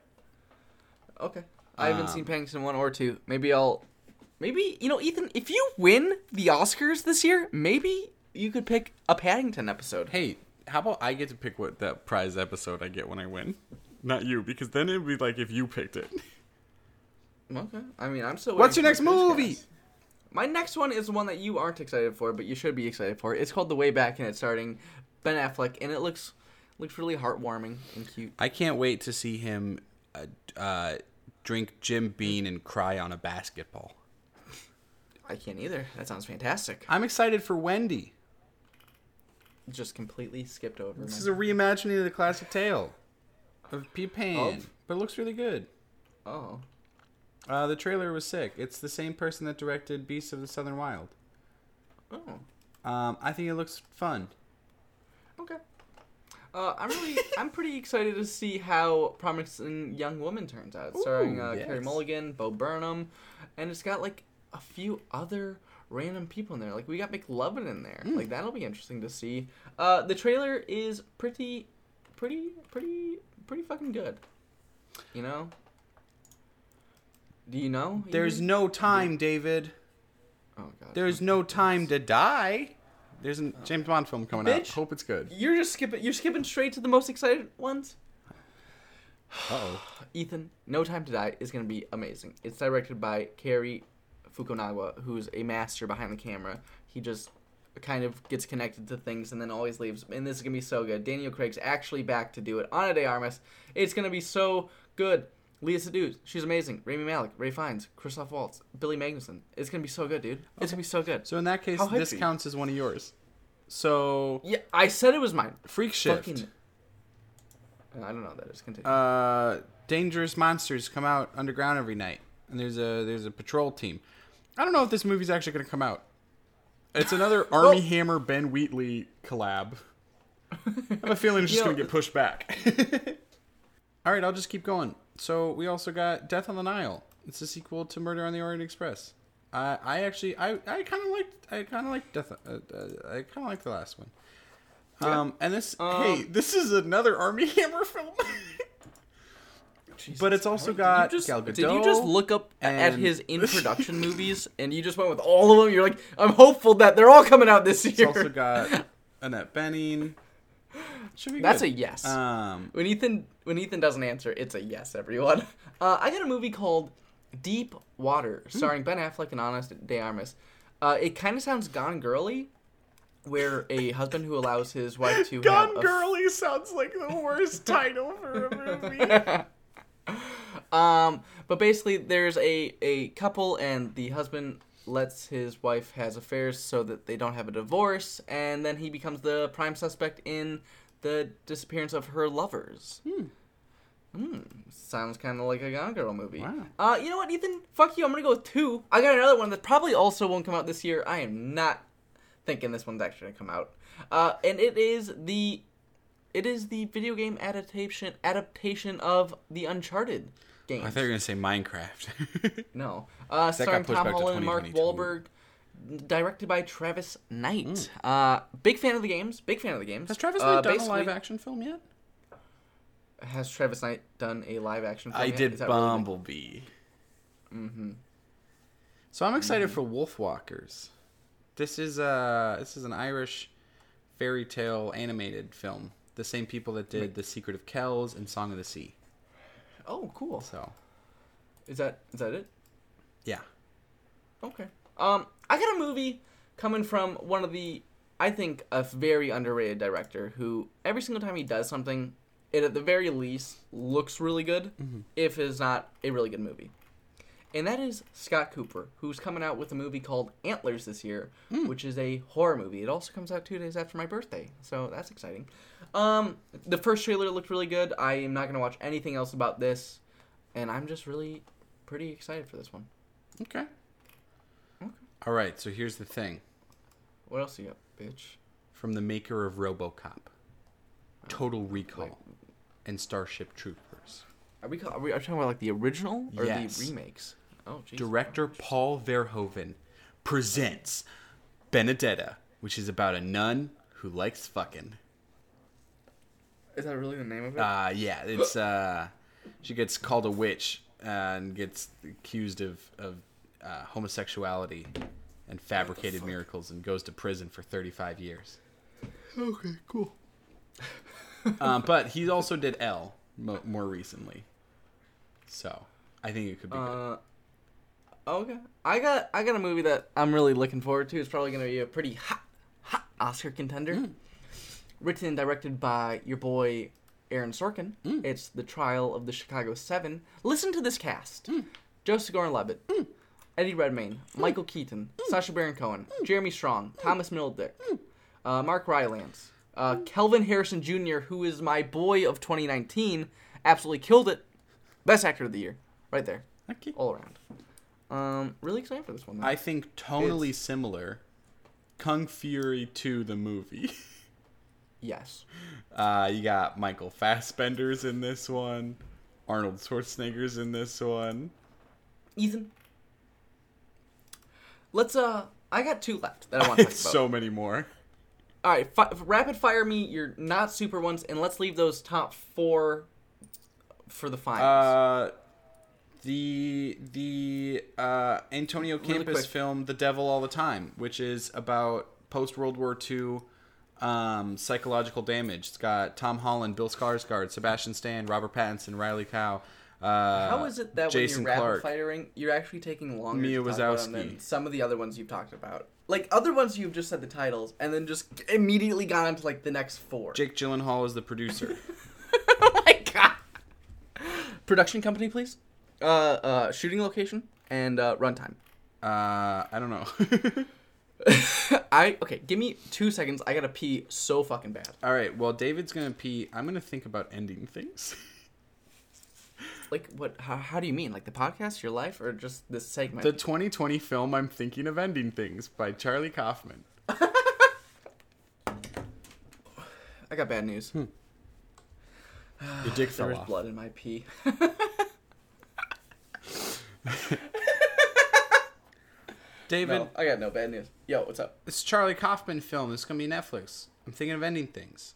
Okay. I haven't Um, seen Paddington one or two. Maybe I'll. Maybe you know, Ethan. If you win the Oscars this year, maybe you could pick a Paddington episode. Hey, how about I get to pick what that prize episode I get when I win? Not you, because then it'd be like if you picked it. Okay. I mean, I'm still. What's your next movie? Fishcast. My next one is one that you aren't excited for, but you should be excited for. It's called The Way Back, and it's starting Ben Affleck, and it looks looks really heartwarming and cute. I can't wait to see him uh, uh, drink Jim Beam and cry on a basketball. I can't either. That sounds fantastic. I'm excited for Wendy. Just completely skipped over. This is a reimagining of the classic tale of Peter Pan, Of? but it looks really good. oh. Uh, the trailer was sick. It's the same person that directed Beasts of the Southern Wild. Oh. Um, I think it looks fun. Uh, I'm really, I'm pretty excited to see how Promising Young Woman turns out. Starring uh, Carey yes. Mulligan, Bo Burnham, and it's got like a few other random people in there. Like we got McLovin in there. Hmm. Like that'll be interesting to see. Uh, the trailer is pretty, pretty, pretty, pretty fucking good. You know. Do you know? There's no time, David. Oh god. There's no time to die. There's a James Bond film coming out. Bitch. Hope it's good. You're just skipping. You're skipping straight to the most excited ones. Oh. Ethan, No Time to Die is going to be amazing. It's directed by Cary Fukunaga, who's a master behind the camera. He just kind of gets connected to things and then always leaves. And this is going to be so good. Daniel Craig's actually back to do it. Ana de Armas. It's going to be so good. Léa Seydoux, she's amazing. Rami Malek, Ralph Fiennes, Christoph Waltz, Billy Magnussen. It's going to be so good, dude. It's going to be so good. So in that case, How this counts as one of yours. So Yeah, I said it was mine. Freak Shift. Fucking. I don't know that is. Continue. uh, dangerous monsters come out underground every night, and there's a there's a patrol team. I don't know if this movie's actually going to come out. It's another Armie Hammer Ben Wheatley collab. I have a feeling it's just You know- going to get pushed back. All right, I'll just keep going. So we also got Death on the Nile. It's a sequel to Murder on the Orient Express. I I actually I, I kind of liked I kind of liked Death. Uh, uh, I kind of liked the last one. Um, and this hey, this is another Armie Hammer film. but it's also got Did you, just, Gal Gadot. did you just look up at his in production movies and you just went with all of them? You're like, I'm hopeful that they're all coming out this It's year. also got Annette Bening. Should be That's good. a yes. Um, when Ethan when Ethan doesn't answer, it's a yes, everyone. Uh, I got a movie called Deep Water, Hmm. starring Ben Affleck and Ana de Armas. Uh, it kind of sounds Gone Girly, where a husband who allows his wife to have Gone a Girly sounds like the worst title for a movie. Um, but basically, there's a a couple, and the husband lets his wife has affairs so that they don't have a divorce, and then he becomes the prime suspect in the disappearance of her lovers. Hmm. Sounds kind of like a Gone Girl movie. Wow. Uh, you know what, Ethan? Fuck you. I'm gonna go with two. I got another one that probably also won't come out this year. I am not thinking this one's actually gonna come out. Uh, and it is the, it is the video game adaptation adaptation of the Uncharted games. I thought you were gonna say Minecraft. No. Uh, starring Tom Holland, Mark 2022. Wahlberg, directed by Travis Knight. Uh, big fan of the games. Big fan of the games. Has Travis uh, Knight done a live action film yet? Has Travis Knight done a live action? Film I yet? did really? Bumblebee. Mm-hmm. So I'm excited Mm-hmm. for Wolfwalkers. This is uh this is an Irish fairy tale animated film. The same people that did The Secret of Kells and Song of the Sea. Oh, cool. So Is that is that it? yeah. Okay. Um, I got a movie coming from one of the, I think, a very underrated director who every single time he does something, it at the very least looks really good, if it's not a really good movie. And that is Scott Cooper, who's coming out with a movie called Antlers this year, which is a horror movie. It also comes out two days after my birthday, so that's exciting. Um, the first trailer looked really good. I am not gonna watch anything else about this, and I'm just really pretty excited for this one. Okay. All right, so here's the thing. What else you got, bitch? From the maker of RoboCop, Total Recall, and Starship Troopers. Are we, are we are we talking about like the original or Yes. the remakes? Oh, jeez. Director Paul Verhoeven presents Benedetta, which is about a nun who likes fucking. Is that really the name of it? Uh, yeah, it's uh, she gets called a witch and gets accused of of uh, homosexuality and fabricated miracles and goes to prison for 35 years. okay, cool. Um, but he also did L mo- more recently, so I think it could be good. Uh, okay. I got I got a movie that I'm really looking forward to. It's probably gonna be a pretty hot hot Oscar contender. Written and directed by your boy Aaron Sorkin. It's the trial of the Chicago Seven. Listen to this cast: Joseph Gordon-Levitt, Eddie Redmayne, Michael Keaton, Sacha Baron Cohen, Jeremy Strong, Thomas Middleditch, uh, Mark Rylance, uh, Kelvin Harrison Jr., who is my boy of 2019, absolutely killed it. Best actor of the year, right there, Okay. all around. Um, really excited for this one. man. I think tonally similar. Kung Fury 2, the movie. yes. Uh, you got Michael Fassbender's in this one. Arnold Schwarzenegger's in this one. Ethan. Let's uh, I got two left that I want to talk about. so many more. All right, fi- rapid fire me your not super ones, and let's leave those top four for the finals. Uh, the the uh, Antonio Really Campos film "The Devil All the Time," which is about post World War II um, psychological damage. It's got Tom Holland, Bill Skarsgård, Sebastian Stan, Robert Pattinson, Riley Cow. Uh, How is it that Jason when you're Clarke. rapid firing, you're actually taking longer Mia to talk about them than some of the other ones you've talked about? Like other ones, you've just said the titles and then just immediately gone on to like the next four. Jake Gyllenhaal is the producer. oh my god! Production company, please. Uh, uh, shooting location and uh, runtime. uh, I don't know. I okay. Give me two seconds. I gotta pee so fucking bad. All right. Well, David's gonna pee. I'm gonna think about ending things. Like what? How, how do you mean? Like the podcast, your life, or just this segment? the 2020 film "I'm Thinking of Ending Things" by Charlie Kaufman. I got bad news. Hmm. Your dick There fell was off. blood in my pee. David, no, I got no bad news. Yo, what's up? it's Charlie Kaufman film. It's gonna be Netflix. I'm thinking of ending things.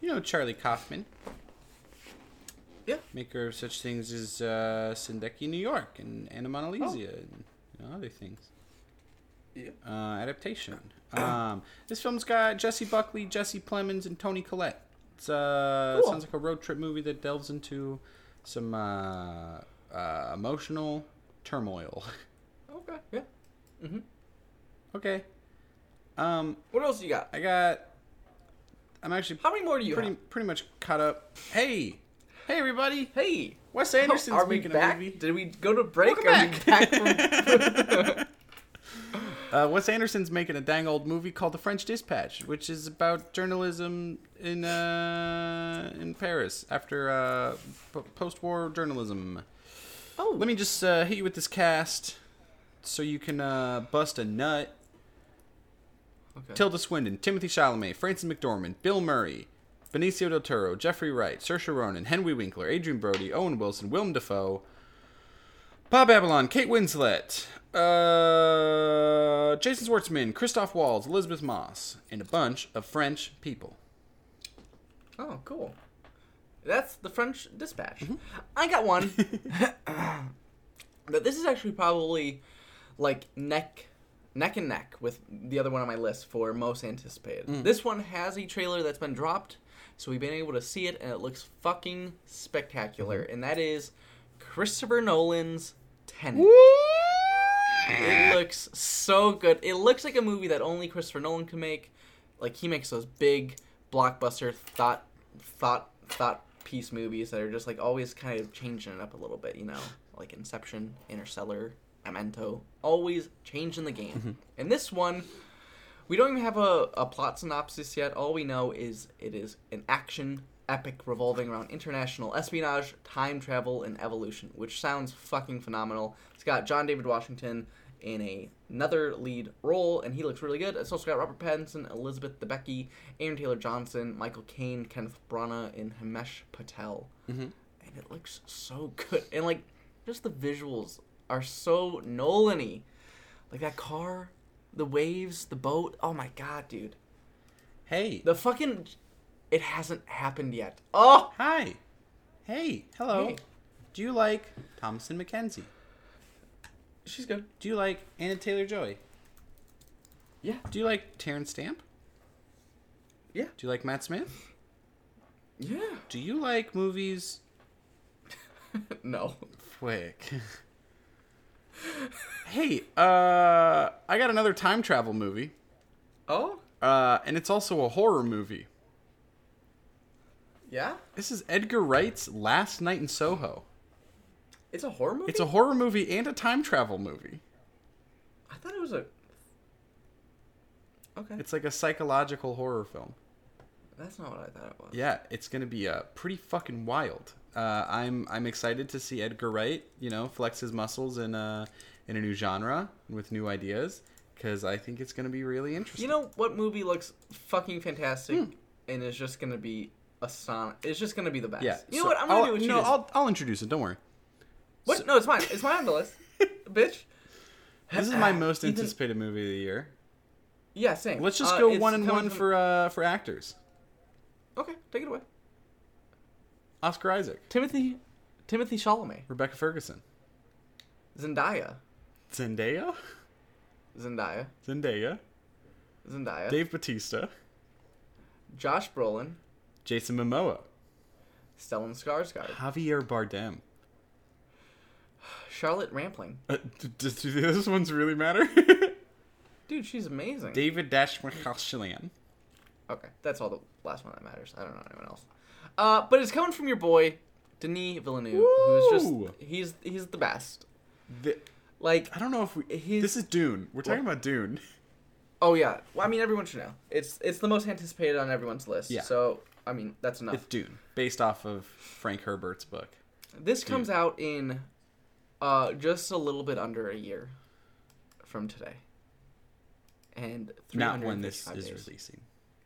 You know Charlie Kaufman, Yeah. maker of such things as uh, Synecdoche, New York, and Anomalisa, and you know, other things. Yeah. Uh, adaptation. Um, this film's got Jessie Buckley, Jesse Plemons, and Toni Collette. It's uh, Cool. sounds like a road trip movie that delves into some uh, uh, emotional turmoil. Okay. Yeah. okay. Um, What else do you got? I got. I'm actually How many more do you pretty have? pretty much caught up. Hey, hey everybody! Hey. Wes Anderson's Are we making back? a movie. Did we go to break? Welcome Are we back from... Uh, Wes Anderson's making a dang old movie called The French Dispatch, which is about journalism in uh, in Paris after uh, p- post-war journalism. Oh, Let me just uh, hit you with this cast, so you can uh, bust a nut. Okay. Tilda Swinton, Timothée Chalamet, Frances McDormand, Bill Murray, Benicio del Toro, Jeffrey Wright, Saoirse Ronan, Henry Winkler, Adrien Brody, Owen Wilson, Willem Dafoe, Bob Balaban, Kate Winslet, uh, Jason Schwartzman, Christoph Waltz, Elisabeth Moss, and a bunch of French people. Oh, cool. That's the French Dispatch. Mm-hmm. I got one. but this is actually probably like neck neck and neck with the other one on my list for most anticipated. Mm. This one has a trailer that's been dropped, so we've been able to see it and it looks fucking spectacular. Mm-hmm. And that is Christopher Nolan's Tenet. It looks so good. It looks like a movie that only Christopher Nolan can make. Like he makes those big blockbuster thought thought thought piece movies that are just like always kind of changing it up a little bit, you know, like Inception, Interstellar, Memento, always changing the game. And this one, we don't even have a, a plot synopsis yet. All we know is it is an action epic revolving around international espionage, time travel, and evolution, which sounds fucking phenomenal. It's got John David Washington in a, another lead role, and he looks really good. It's also got Robert Pattinson, Elizabeth Debicki, Aaron Taylor Johnson, Michael Caine, Kenneth Branagh, and Himesh Patel. Mm-hmm. And it looks so good. And, like, just the visuals are so Nolan-y. Like, that car, the waves, the boat. Oh, my God, dude. Hey, The fucking... It hasn't happened yet. Oh! hi, hey, hello. Hey. Do you like Thomasin McKenzie? She's good. Do you like Anya Taylor Joy? Yeah. Do you like Terence Stamp? Yeah. Do you like Matt Smith? Yeah. Do you like movies? no. Quick. hey, uh, I got another time travel movie, Oh? uh, and it's also a horror movie. Yeah? This is Edgar Wright's Last Night in Soho. It's a horror movie? It's a horror movie and a time travel movie. I thought it was a... Okay. It's like a psychological horror film. That's not what I thought it was. Yeah, it's gonna be uh, pretty fucking wild. Uh, I'm I'm excited to see Edgar Wright, you know, flex his muscles in a in a new genre with new ideas because I think it's gonna be really interesting. You know what movie looks fucking fantastic and is just gonna be a son? It's just gonna be the best. yeah. You know what? I'm gonna I'll, do what you no, did. I'll I'll introduce it. Don't worry. What? No, it's mine. It's mine on the list. Bitch. This is my most anticipated movie of the year. Yeah, same. Let's just Uh, go it's one and one from- for uh for actors. Okay, take it away. Oscar Isaac, Timothée, Timothée Chalamet, Rebecca Ferguson, Zendaya, Zendaya, Zendaya, Zendaya, Zendaya, Dave Bautista, Josh Brolin, Jason Momoa, Stellan Skarsgård, Javier Bardem. Charlotte Rampling. Uh, d- d- do this ones really matter? Dude, she's amazing. David Dastmalchian. Okay, that's all the last one that matters. I don't know anyone else. Uh, but it's coming from your boy, Denis Villeneuve, who's just he's he's the best. The, Like, I don't know if we. His- this is Dune. We're talking about Dune. oh yeah, well, I mean everyone should know. It's it's the most anticipated on everyone's list. Yeah. So I mean that's enough. It's Dune, based off of Frank Herbert's book. This comes out in uh, just a little bit under a year from today. And Not when this 355 is releasing,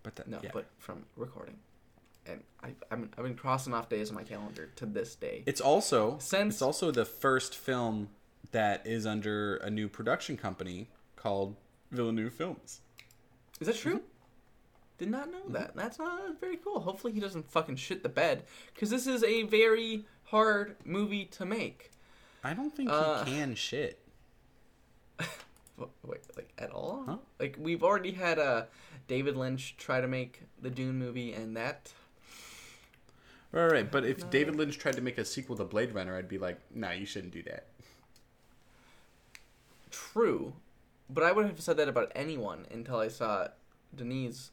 but that, No, yeah. but from recording. And I, I've, been, I've been crossing off days on my calendar to this day. it's also Since- it's also the first film that is under a new production company called Villeneuve Films. Is that true? Mm-hmm. Did not know that. That's not that's very cool. Hopefully he doesn't fucking shit the bed because this is a very hard movie to make. I don't think Uh, he can shit. Wait, like at all? Huh? Like we've already had uh, David Lynch try to make the Dune movie, and that Right, right. But if David Lynch tried to make a sequel to Blade Runner, I'd be like, nah, you shouldn't do that. true. But I wouldn't have said that about anyone until I saw Denis'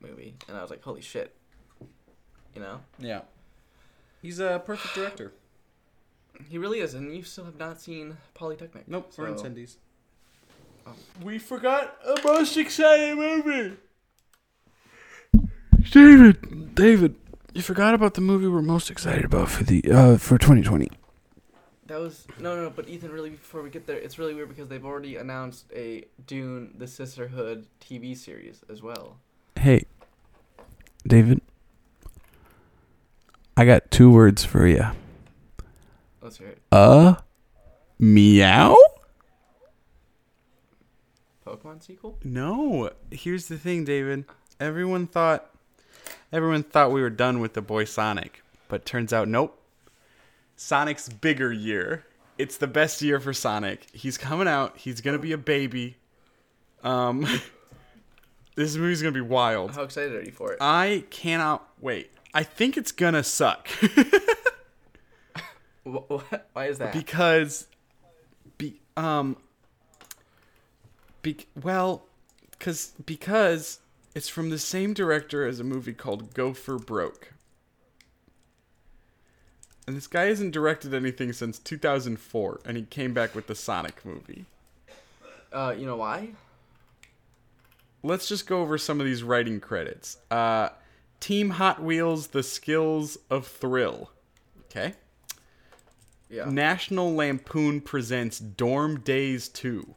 movie, and I was like, holy shit. You know, Yeah. He's a perfect director. he really is, and you still have not seen Polytechnique. Nope, we're in so- Cindy's. Oh. We forgot a most exciting movie. David, David, you forgot about the movie we're most excited about for the uh for 2020. That was no, no, no. But Ethan, really, before we get there, it's really weird because they've already announced a Dune: The Sisterhood TV series as well. Hey, David, I got two words for you. Let's hear it. Uh, meow. Pokemon sequel? No, here's the thing, David. Everyone thought everyone thought we were done with the boy Sonic, but turns out nope. Sonic's bigger year. It's the best year for Sonic. He's coming out. He's going to be a baby. Um This movie's going to be wild. How excited are you for it? I cannot wait. I think it's going to suck Wh- wh- Why is that? because be um be well cuz because it's from the same director as a movie called Go for Broke. And this guy hasn't directed anything since 2004 and he came back with the Sonic movie. uh, you know why? Let's just go over some of these writing credits. Uh Team Hot Wheels The Skills of Thrill. Okay? Yeah. National Lampoon presents Dorm Days 2.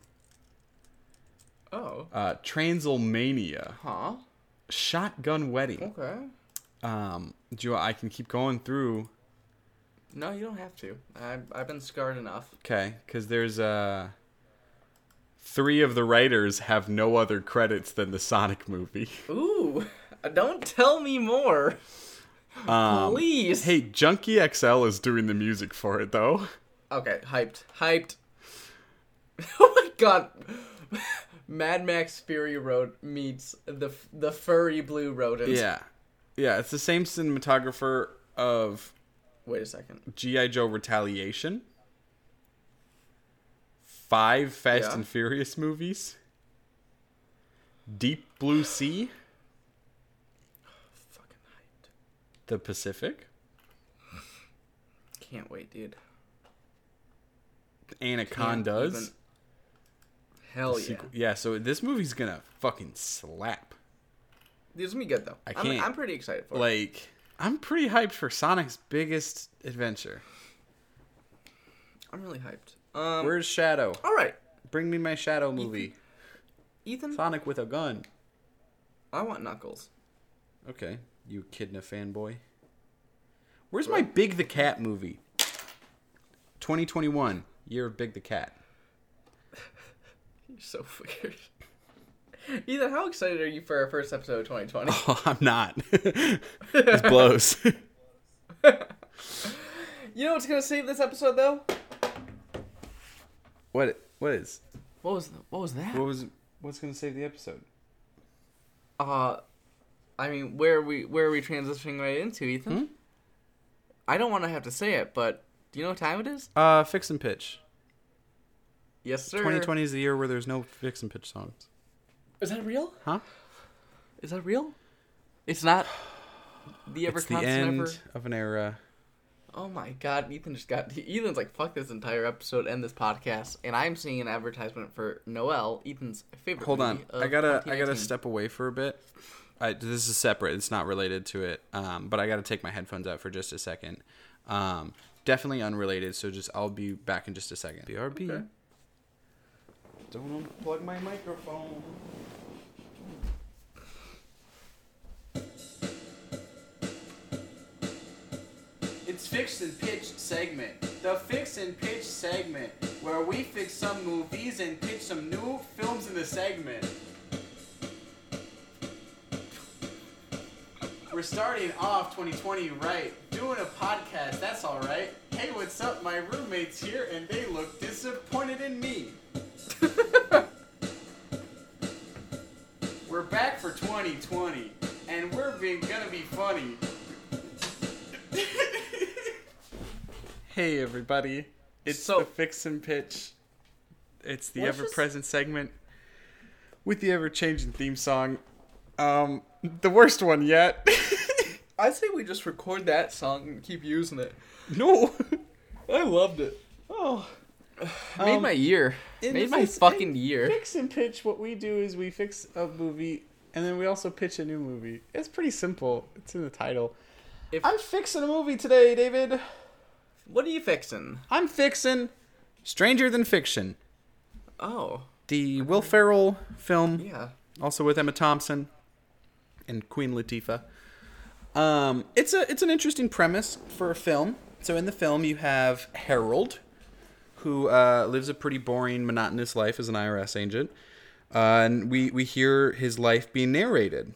Oh. Uh, Transylmania. Huh. Shotgun Wedding. Okay. Um, do you, I can keep going through. No, you don't have to. I've I've been scarred enough. Okay, because there's uh, three of the writers have no other credits than the Sonic movie. Ooh. Don't tell me more. Um, Please. Hey, Junkie XL is doing the music for it though. Okay, hyped. Hyped. oh my god. Mad Max Fury Road meets the the furry blue rodents. Yeah, yeah, it's the same cinematographer of Wait a second. GI Joe Retaliation. Five Fast Yeah. and Furious movies. Deep Blue Sea. Fucking hyped. The Pacific. Can't wait, dude. Anacondas. Hell yeah. Yeah, so this movie's gonna fucking slap. This is gonna be good though. I I'm- can't- I'm, pretty excited for it. Like, I'm pretty hyped for Sonic's biggest adventure. I'm really hyped. Um. Where's Shadow? all right, Bring me my Shadow movie. Ethan. Sonic with a gun. I want Knuckles. Okay, you Kidna fanboy. Where's my Big the Cat movie? 2021, year of Big the Cat. You're so weird. Ethan, how excited are you for our first episode of 2020? Oh, I'm not. this blows. You know what's gonna save this episode though? what? What is? What was what was that? What was? What's gonna save the episode? Uh, I mean, where are we where are we transitioning right into, Ethan? Hmm? I don't want to have to say it, but do you know what time it is? Uh, fix and pitch. Yes, sir. 2020 is the year where there's no fix and pitch songs. Is that real? Huh? Is that real? It's not. The ever It's the constant end ever. of an era. Oh my god, Ethan just got. Ethan's like, fuck this entire episode and this podcast, and I'm seeing an advertisement for Noelle, Ethan's favorite. Hold on, of I gotta I gotta step away for a bit. I, this is separate. It's not related to it. Um, but I gotta take my headphones out for just a second. Um, definitely unrelated. So just I'll be back in just a second. BRB. Okay. Don't unplug my microphone. It's Fix and Pitch segment. The Fix and Pitch segment, where we fix some movies and pitch some new films in the segment. We're starting off 2020 right, doing a podcast, that's alright. Hey, what's up? My roommate's here and they look disappointed in me. We're back for 2020, and we're being gonna be funny. hey everybody, it's So- the fix and pitch. It's the Let's ever just- present segment with the ever changing theme song. Um, the worst one yet. I say we just record that song and keep using it. no. I loved it. Oh. Made my year. Made my fix- fucking year. Fix and pitch. What we do is we fix a movie, and then we also pitch a new movie. It's pretty simple. It's in the title. If- I'm fixing a movie today, David. What are you fixing? I'm fixing Stranger Than Fiction, Oh, the Will Ferrell film, yeah. also with Emma Thompson and Queen Latifah. Um, it's a it's an interesting premise for a film. So in the film, you have Harold, who uh, lives a pretty boring, monotonous life as an IRS agent, uh, and we we hear his life being narrated,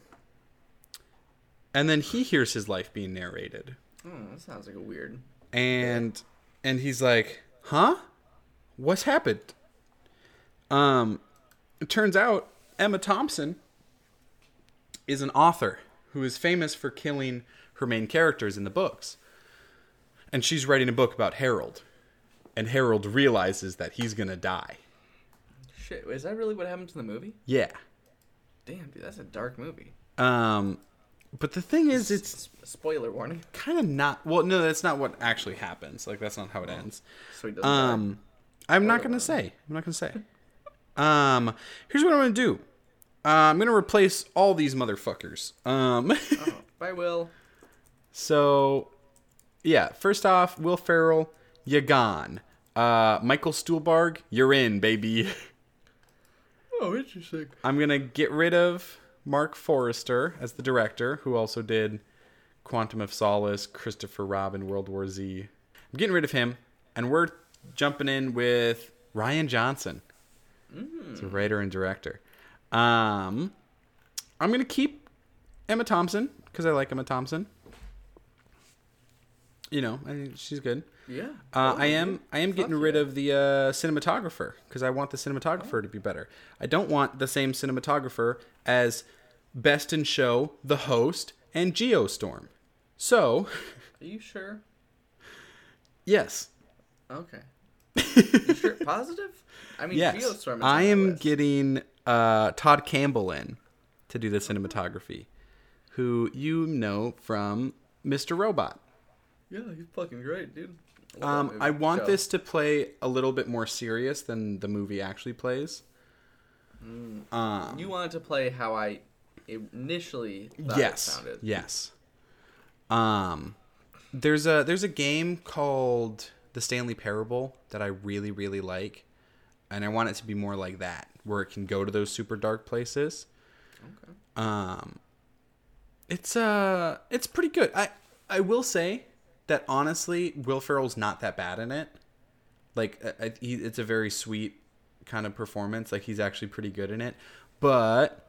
and then he hears his life being narrated, Oh, that sounds like a weird. and and he's like, "Huh? What's happened?" Um, it turns out Emma Thompson is an author who is famous for killing her main characters in the books. And she's writing a book about Harold. And Harold realizes that he's to die. Shit, is that really what happened to the movie? Yeah. Damn, dude, that's a dark movie. Um but the thing is it's spoiler warning. kind of not well no that's not what actually happens. Like that's not how it ends. So he doesn't. die. Um I'm not going to say. I'm not to say. Um here's what I'm to do. Uh, I'm to replace all these motherfuckers. Um Oh, bye, Will. So, yeah. First off, Will Ferrell, you gone. Uh, Michael Stuhlbarg, you're in, baby. Oh, interesting. I'm gonna get rid of Marc Forster as the director, who also did Quantum of Solace, Christopher Robin, World War Z. I'm getting rid of him, and we're jumping in with Rian Johnson. He's a writer and director. Um, I'm gonna keep Emma Thompson because I like Emma Thompson. You know, I think she's good. Yeah. Uh, Oh, I am. I am getting rid yeah. of the uh, cinematographer because I want the cinematographer to be better. I don't want the same cinematographer as Best in Show, The Host, and Geostorm. So, Are you sure? yes, Okay. you sure? Positive? I mean, yes, Geostorm is I am getting uh, Tod Campbell in to do the cinematography, who you know from Mr. Robot. Yeah, he's fucking great, dude. Love Um. I want Show. this to play a little bit more serious than the movie actually plays. Um, You wanted to play how I initially thought yes, it yes. Um, there's a there's a game called the Stanley Parable that I really really like, and I want it to be more like that, where it can go to those super dark places. Okay. Um, it's uh, it's pretty good. I I will say that honestly, Will Ferrell's not that bad in it. Like, I, I- he, it's a very sweet kind of performance. Like, he's actually pretty good in it, but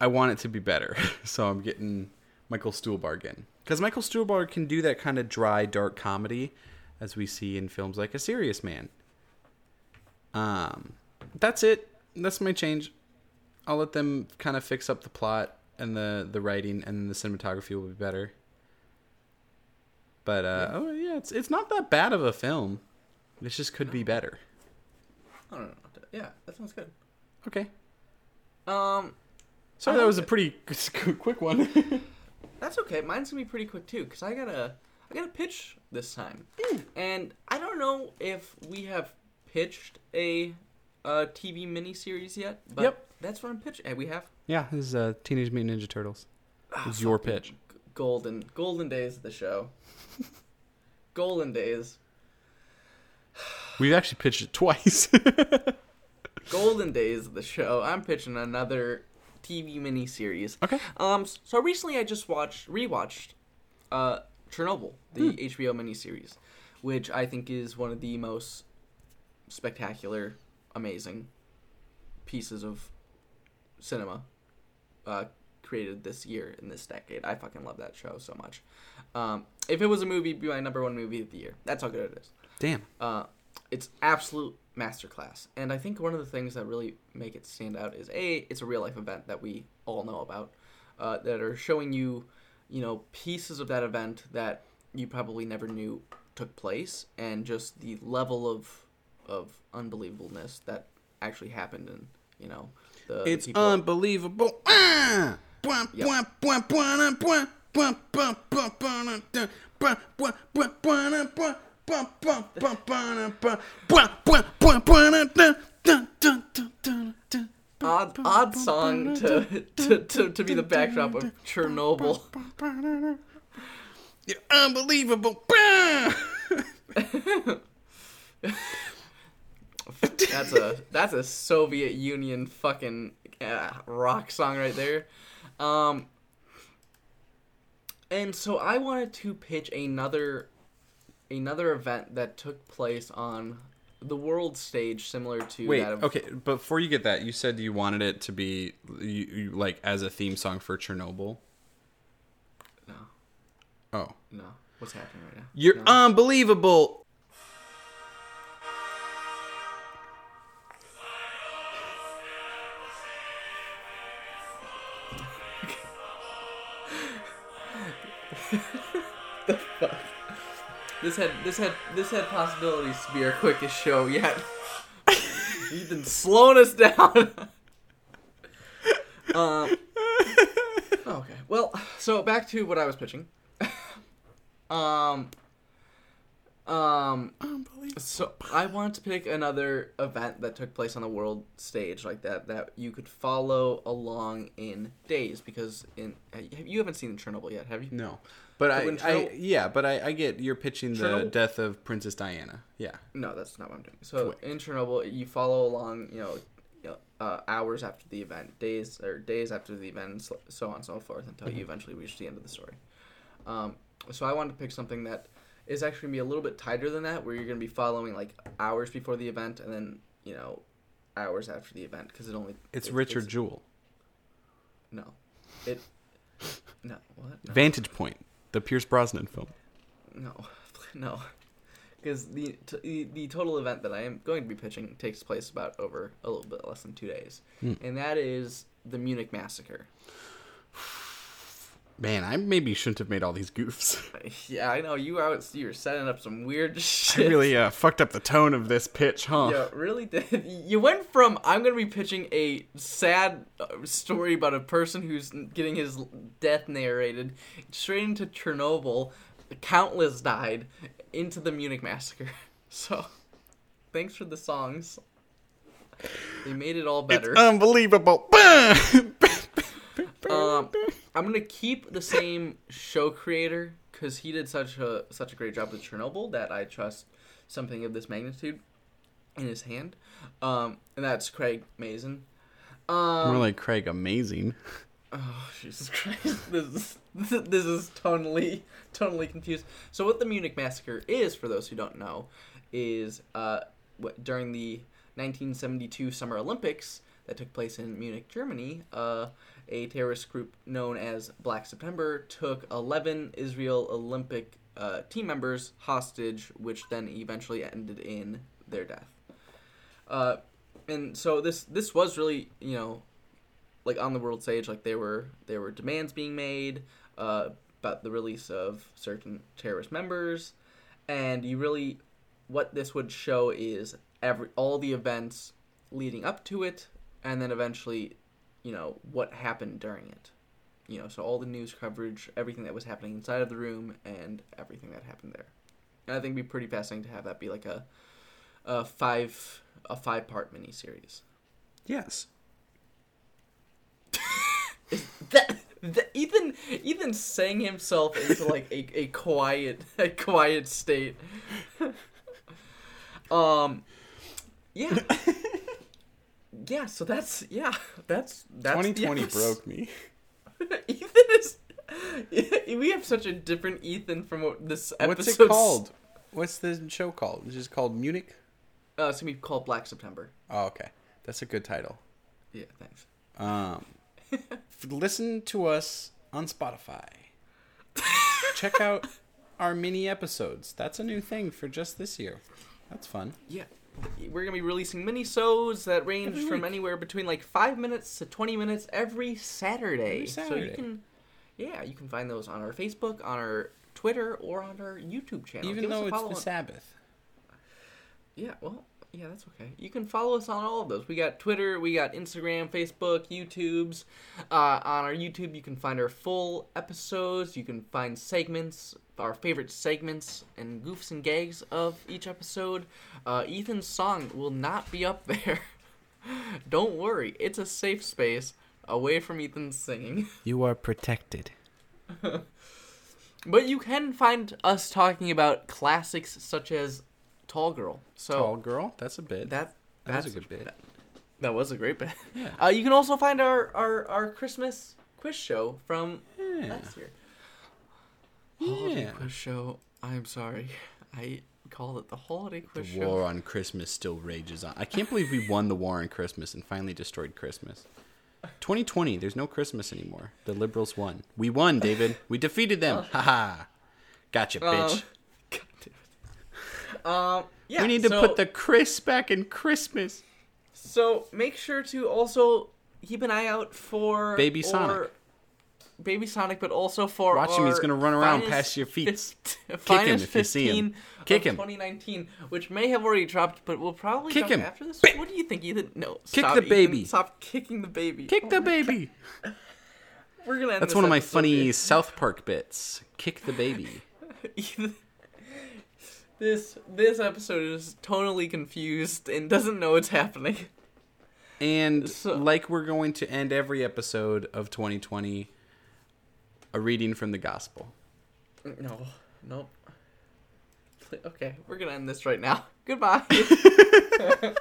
I want it to be better. so I'm getting Michael Stuhlbarg in because Michael Stuhlbarg can do that kind of dry, dark comedy as we see in films like A Serious Man. Um, that's it. That's my change. I'll let them kind of fix up the plot and the the writing, and the cinematography will be better. But uh, oh yeah, it's it's not that bad of a film. It just could be better. I don't know. Yeah, that sounds good. Okay. Um, Sorry, that was a pretty quick one. that's okay. Mine's gonna be pretty quick too, cause I gotta, I gotta pitch this time, and I don't know if we have pitched a, uh TV miniseries yet. But Yep. That's what I'm pitching. Hey, we have. yeah, this is uh, Teenage Mutant Ninja Turtles. It's your pitch. Golden, golden days of the show. golden days. We've actually pitched it twice. golden days of the show. I'm pitching another TV miniseries. okay. Um, so recently I just watched, rewatched, uh, Chernobyl, the Hmm. HBO miniseries, which I think is one of the most spectacular, amazing pieces of cinema, uh, created this year in this decade. I fucking love that show so much. Um, if it was a movie, it'd be my number one movie of the year. That's how good it is. Damn. Uh, it's absolute masterclass, and I think one of the things that really make it stand out is a it's a real life event that we all know about, uh, that are showing you, you know, pieces of that event that you probably never knew took place, and just the level of of unbelievableness that actually happened, and you know, the, the It's people- unbelievable. Ah! Yep. bum, bum, bum, bum, bum, bum, bum, dun, dun, dun, dun, dun, dun. Odd, odd song to, to, to, to be the backdrop of Chernobyl. You're unbelievable. That's a that's a Soviet Union fucking uh, rock song right there. Um, and so I wanted to pitch another another event that took place on the world stage, similar to Wait, that of okay, before you get that, you said you wanted it to be you, you, like as a theme song for Chernobyl. no, Oh, no. What's happening right now? you're No. unbelievable. This had this had this had possibilities to be our quickest show yet. You've been slowing us down. um, okay. Well, so back to what I was pitching. um. Um. So I wanted to pick another event that took place on the world stage like that that you could follow along in days because in you haven't seen Chernobyl yet, have you? No, but I, I yeah, but I, I get you're pitching the death of Princess Diana. Yeah, No, that's not what I'm doing. So in Chernobyl, you follow along, you know, uh, hours after the event, days or days after the event, so- on and so forth, until you eventually reach the end of the story. Um, so I wanted to pick something that is actually gonna be a little bit tighter than that, where you're gonna be following like hours before the event, and then you know, hours after the event, because it only it's it- Richard it's- Jewell. No, it. No, what? No. Vantage Point, the Pierce Brosnan film. No, no, because the, t- the the total event that I am going to be pitching takes place about over a little bit less than two days, hmm. and that is the Munich massacre. Man, I maybe shouldn't have made all these goofs. Yeah, I know you out. You were setting up some weird shit. I really uh, fucked up the tone of this pitch, huh? Yeah, really did. You went from I'm gonna be pitching a sad uh, story about a person who's getting his death narrated straight into Chernobyl. Countless died into the Munich massacre. So, thanks for the songs. They made it all better. Unbelievable. Um, I'm gonna keep the same show creator because he did such a such a great job with Chernobyl that I trust something of this magnitude in his hand. Um, and that's Craig Mazin. Um, More like Craig Amazing. Oh, Jesus Christ. This is, this is, totally, totally confused. So, what the Munich Massacre is, for those who don't know, is uh, what, during the 1972 Summer Olympics that took place in Munich, Germany, uh, a terrorist group known as Black September took 11 Israel Olympic uh, team members hostage, which then eventually ended in their death. Uh, and so this this was really you know like on the world stage like there were there were demands being made uh, about the release of certain terrorist members and you really what this would show is every all the events leading up to it and then eventually you know what happened during it you know so all the news coverage everything that was happening inside of the room and everything that happened there and i think it'd be pretty fascinating to have that be like a a five a five part miniseries Yes. that, that Ethan Ethan sang himself into like a, a quiet a quiet state. um yeah. Yeah, so that's yeah, that's that's 2020 episode. broke me. Ethan is we have such a different Ethan from what this episode What's it called? What's the show called? It's just called Munich? Uh, it's gonna be called Black September. Oh, okay. That's a good title. Yeah, thanks. Um, f- listen to us on Spotify. Check out our mini episodes. That's a new thing for just this year. That's fun. Yeah. We're gonna be releasing mini-sodes that range from anywhere between like five minutes to twenty minutes every Saturday. Every So you can, yeah, you can find those on our Facebook, on our Twitter, or on our YouTube channel. Even Give us though a it's follow the on- Sabbath. Yeah, well, yeah, that's okay. You can follow us on all of those. We got Twitter, we got Instagram, Facebook, YouTube's. Uh, on our YouTube, you can find our full episodes. You can find segments, our favorite segments and goofs and gags of each episode. Uh, Ethan's song will not be up there. Don't worry, it's a safe space away from Ethan's singing. You are protected. But you can find us talking about classics such as Tall Girl. So Tall girl. That's a bit. that That was that's a good bit. That was a great bit. Uh, you can also find our, our, our Christmas quiz show from Yeah. last year. Holiday Yeah. quiz show. I'm sorry. I called it the holiday quiz The show. war on Christmas still rages on. I can't believe we won the war on Christmas and finally destroyed Christmas. 2020, there's no Christmas anymore. The liberals won. We won, David. We defeated them. Haha. Gotcha, bitch. Um, damn it. Um, yeah, we need to so- put the Chris back in Christmas. So make sure to also keep an eye out for Baby Sonic. Baby Sonic, but also for Watch him, he's gonna run around past your feet. fif- him if you see him. Kick him. 2019, which may have already dropped, but we'll probably Kick him. after this. What do you think, Ethan? No, Kick stop, the Ethan. baby. Stop kicking the baby. Kick the oh baby. We're gonna. End That's one of my funny here. South Park bits. Kick the baby. This this episode is totally confused and doesn't know what's happening. And So- like we're going to end every episode of 2020, a reading from the gospel. No, nope. Okay, we're gonna end this right now. Goodbye.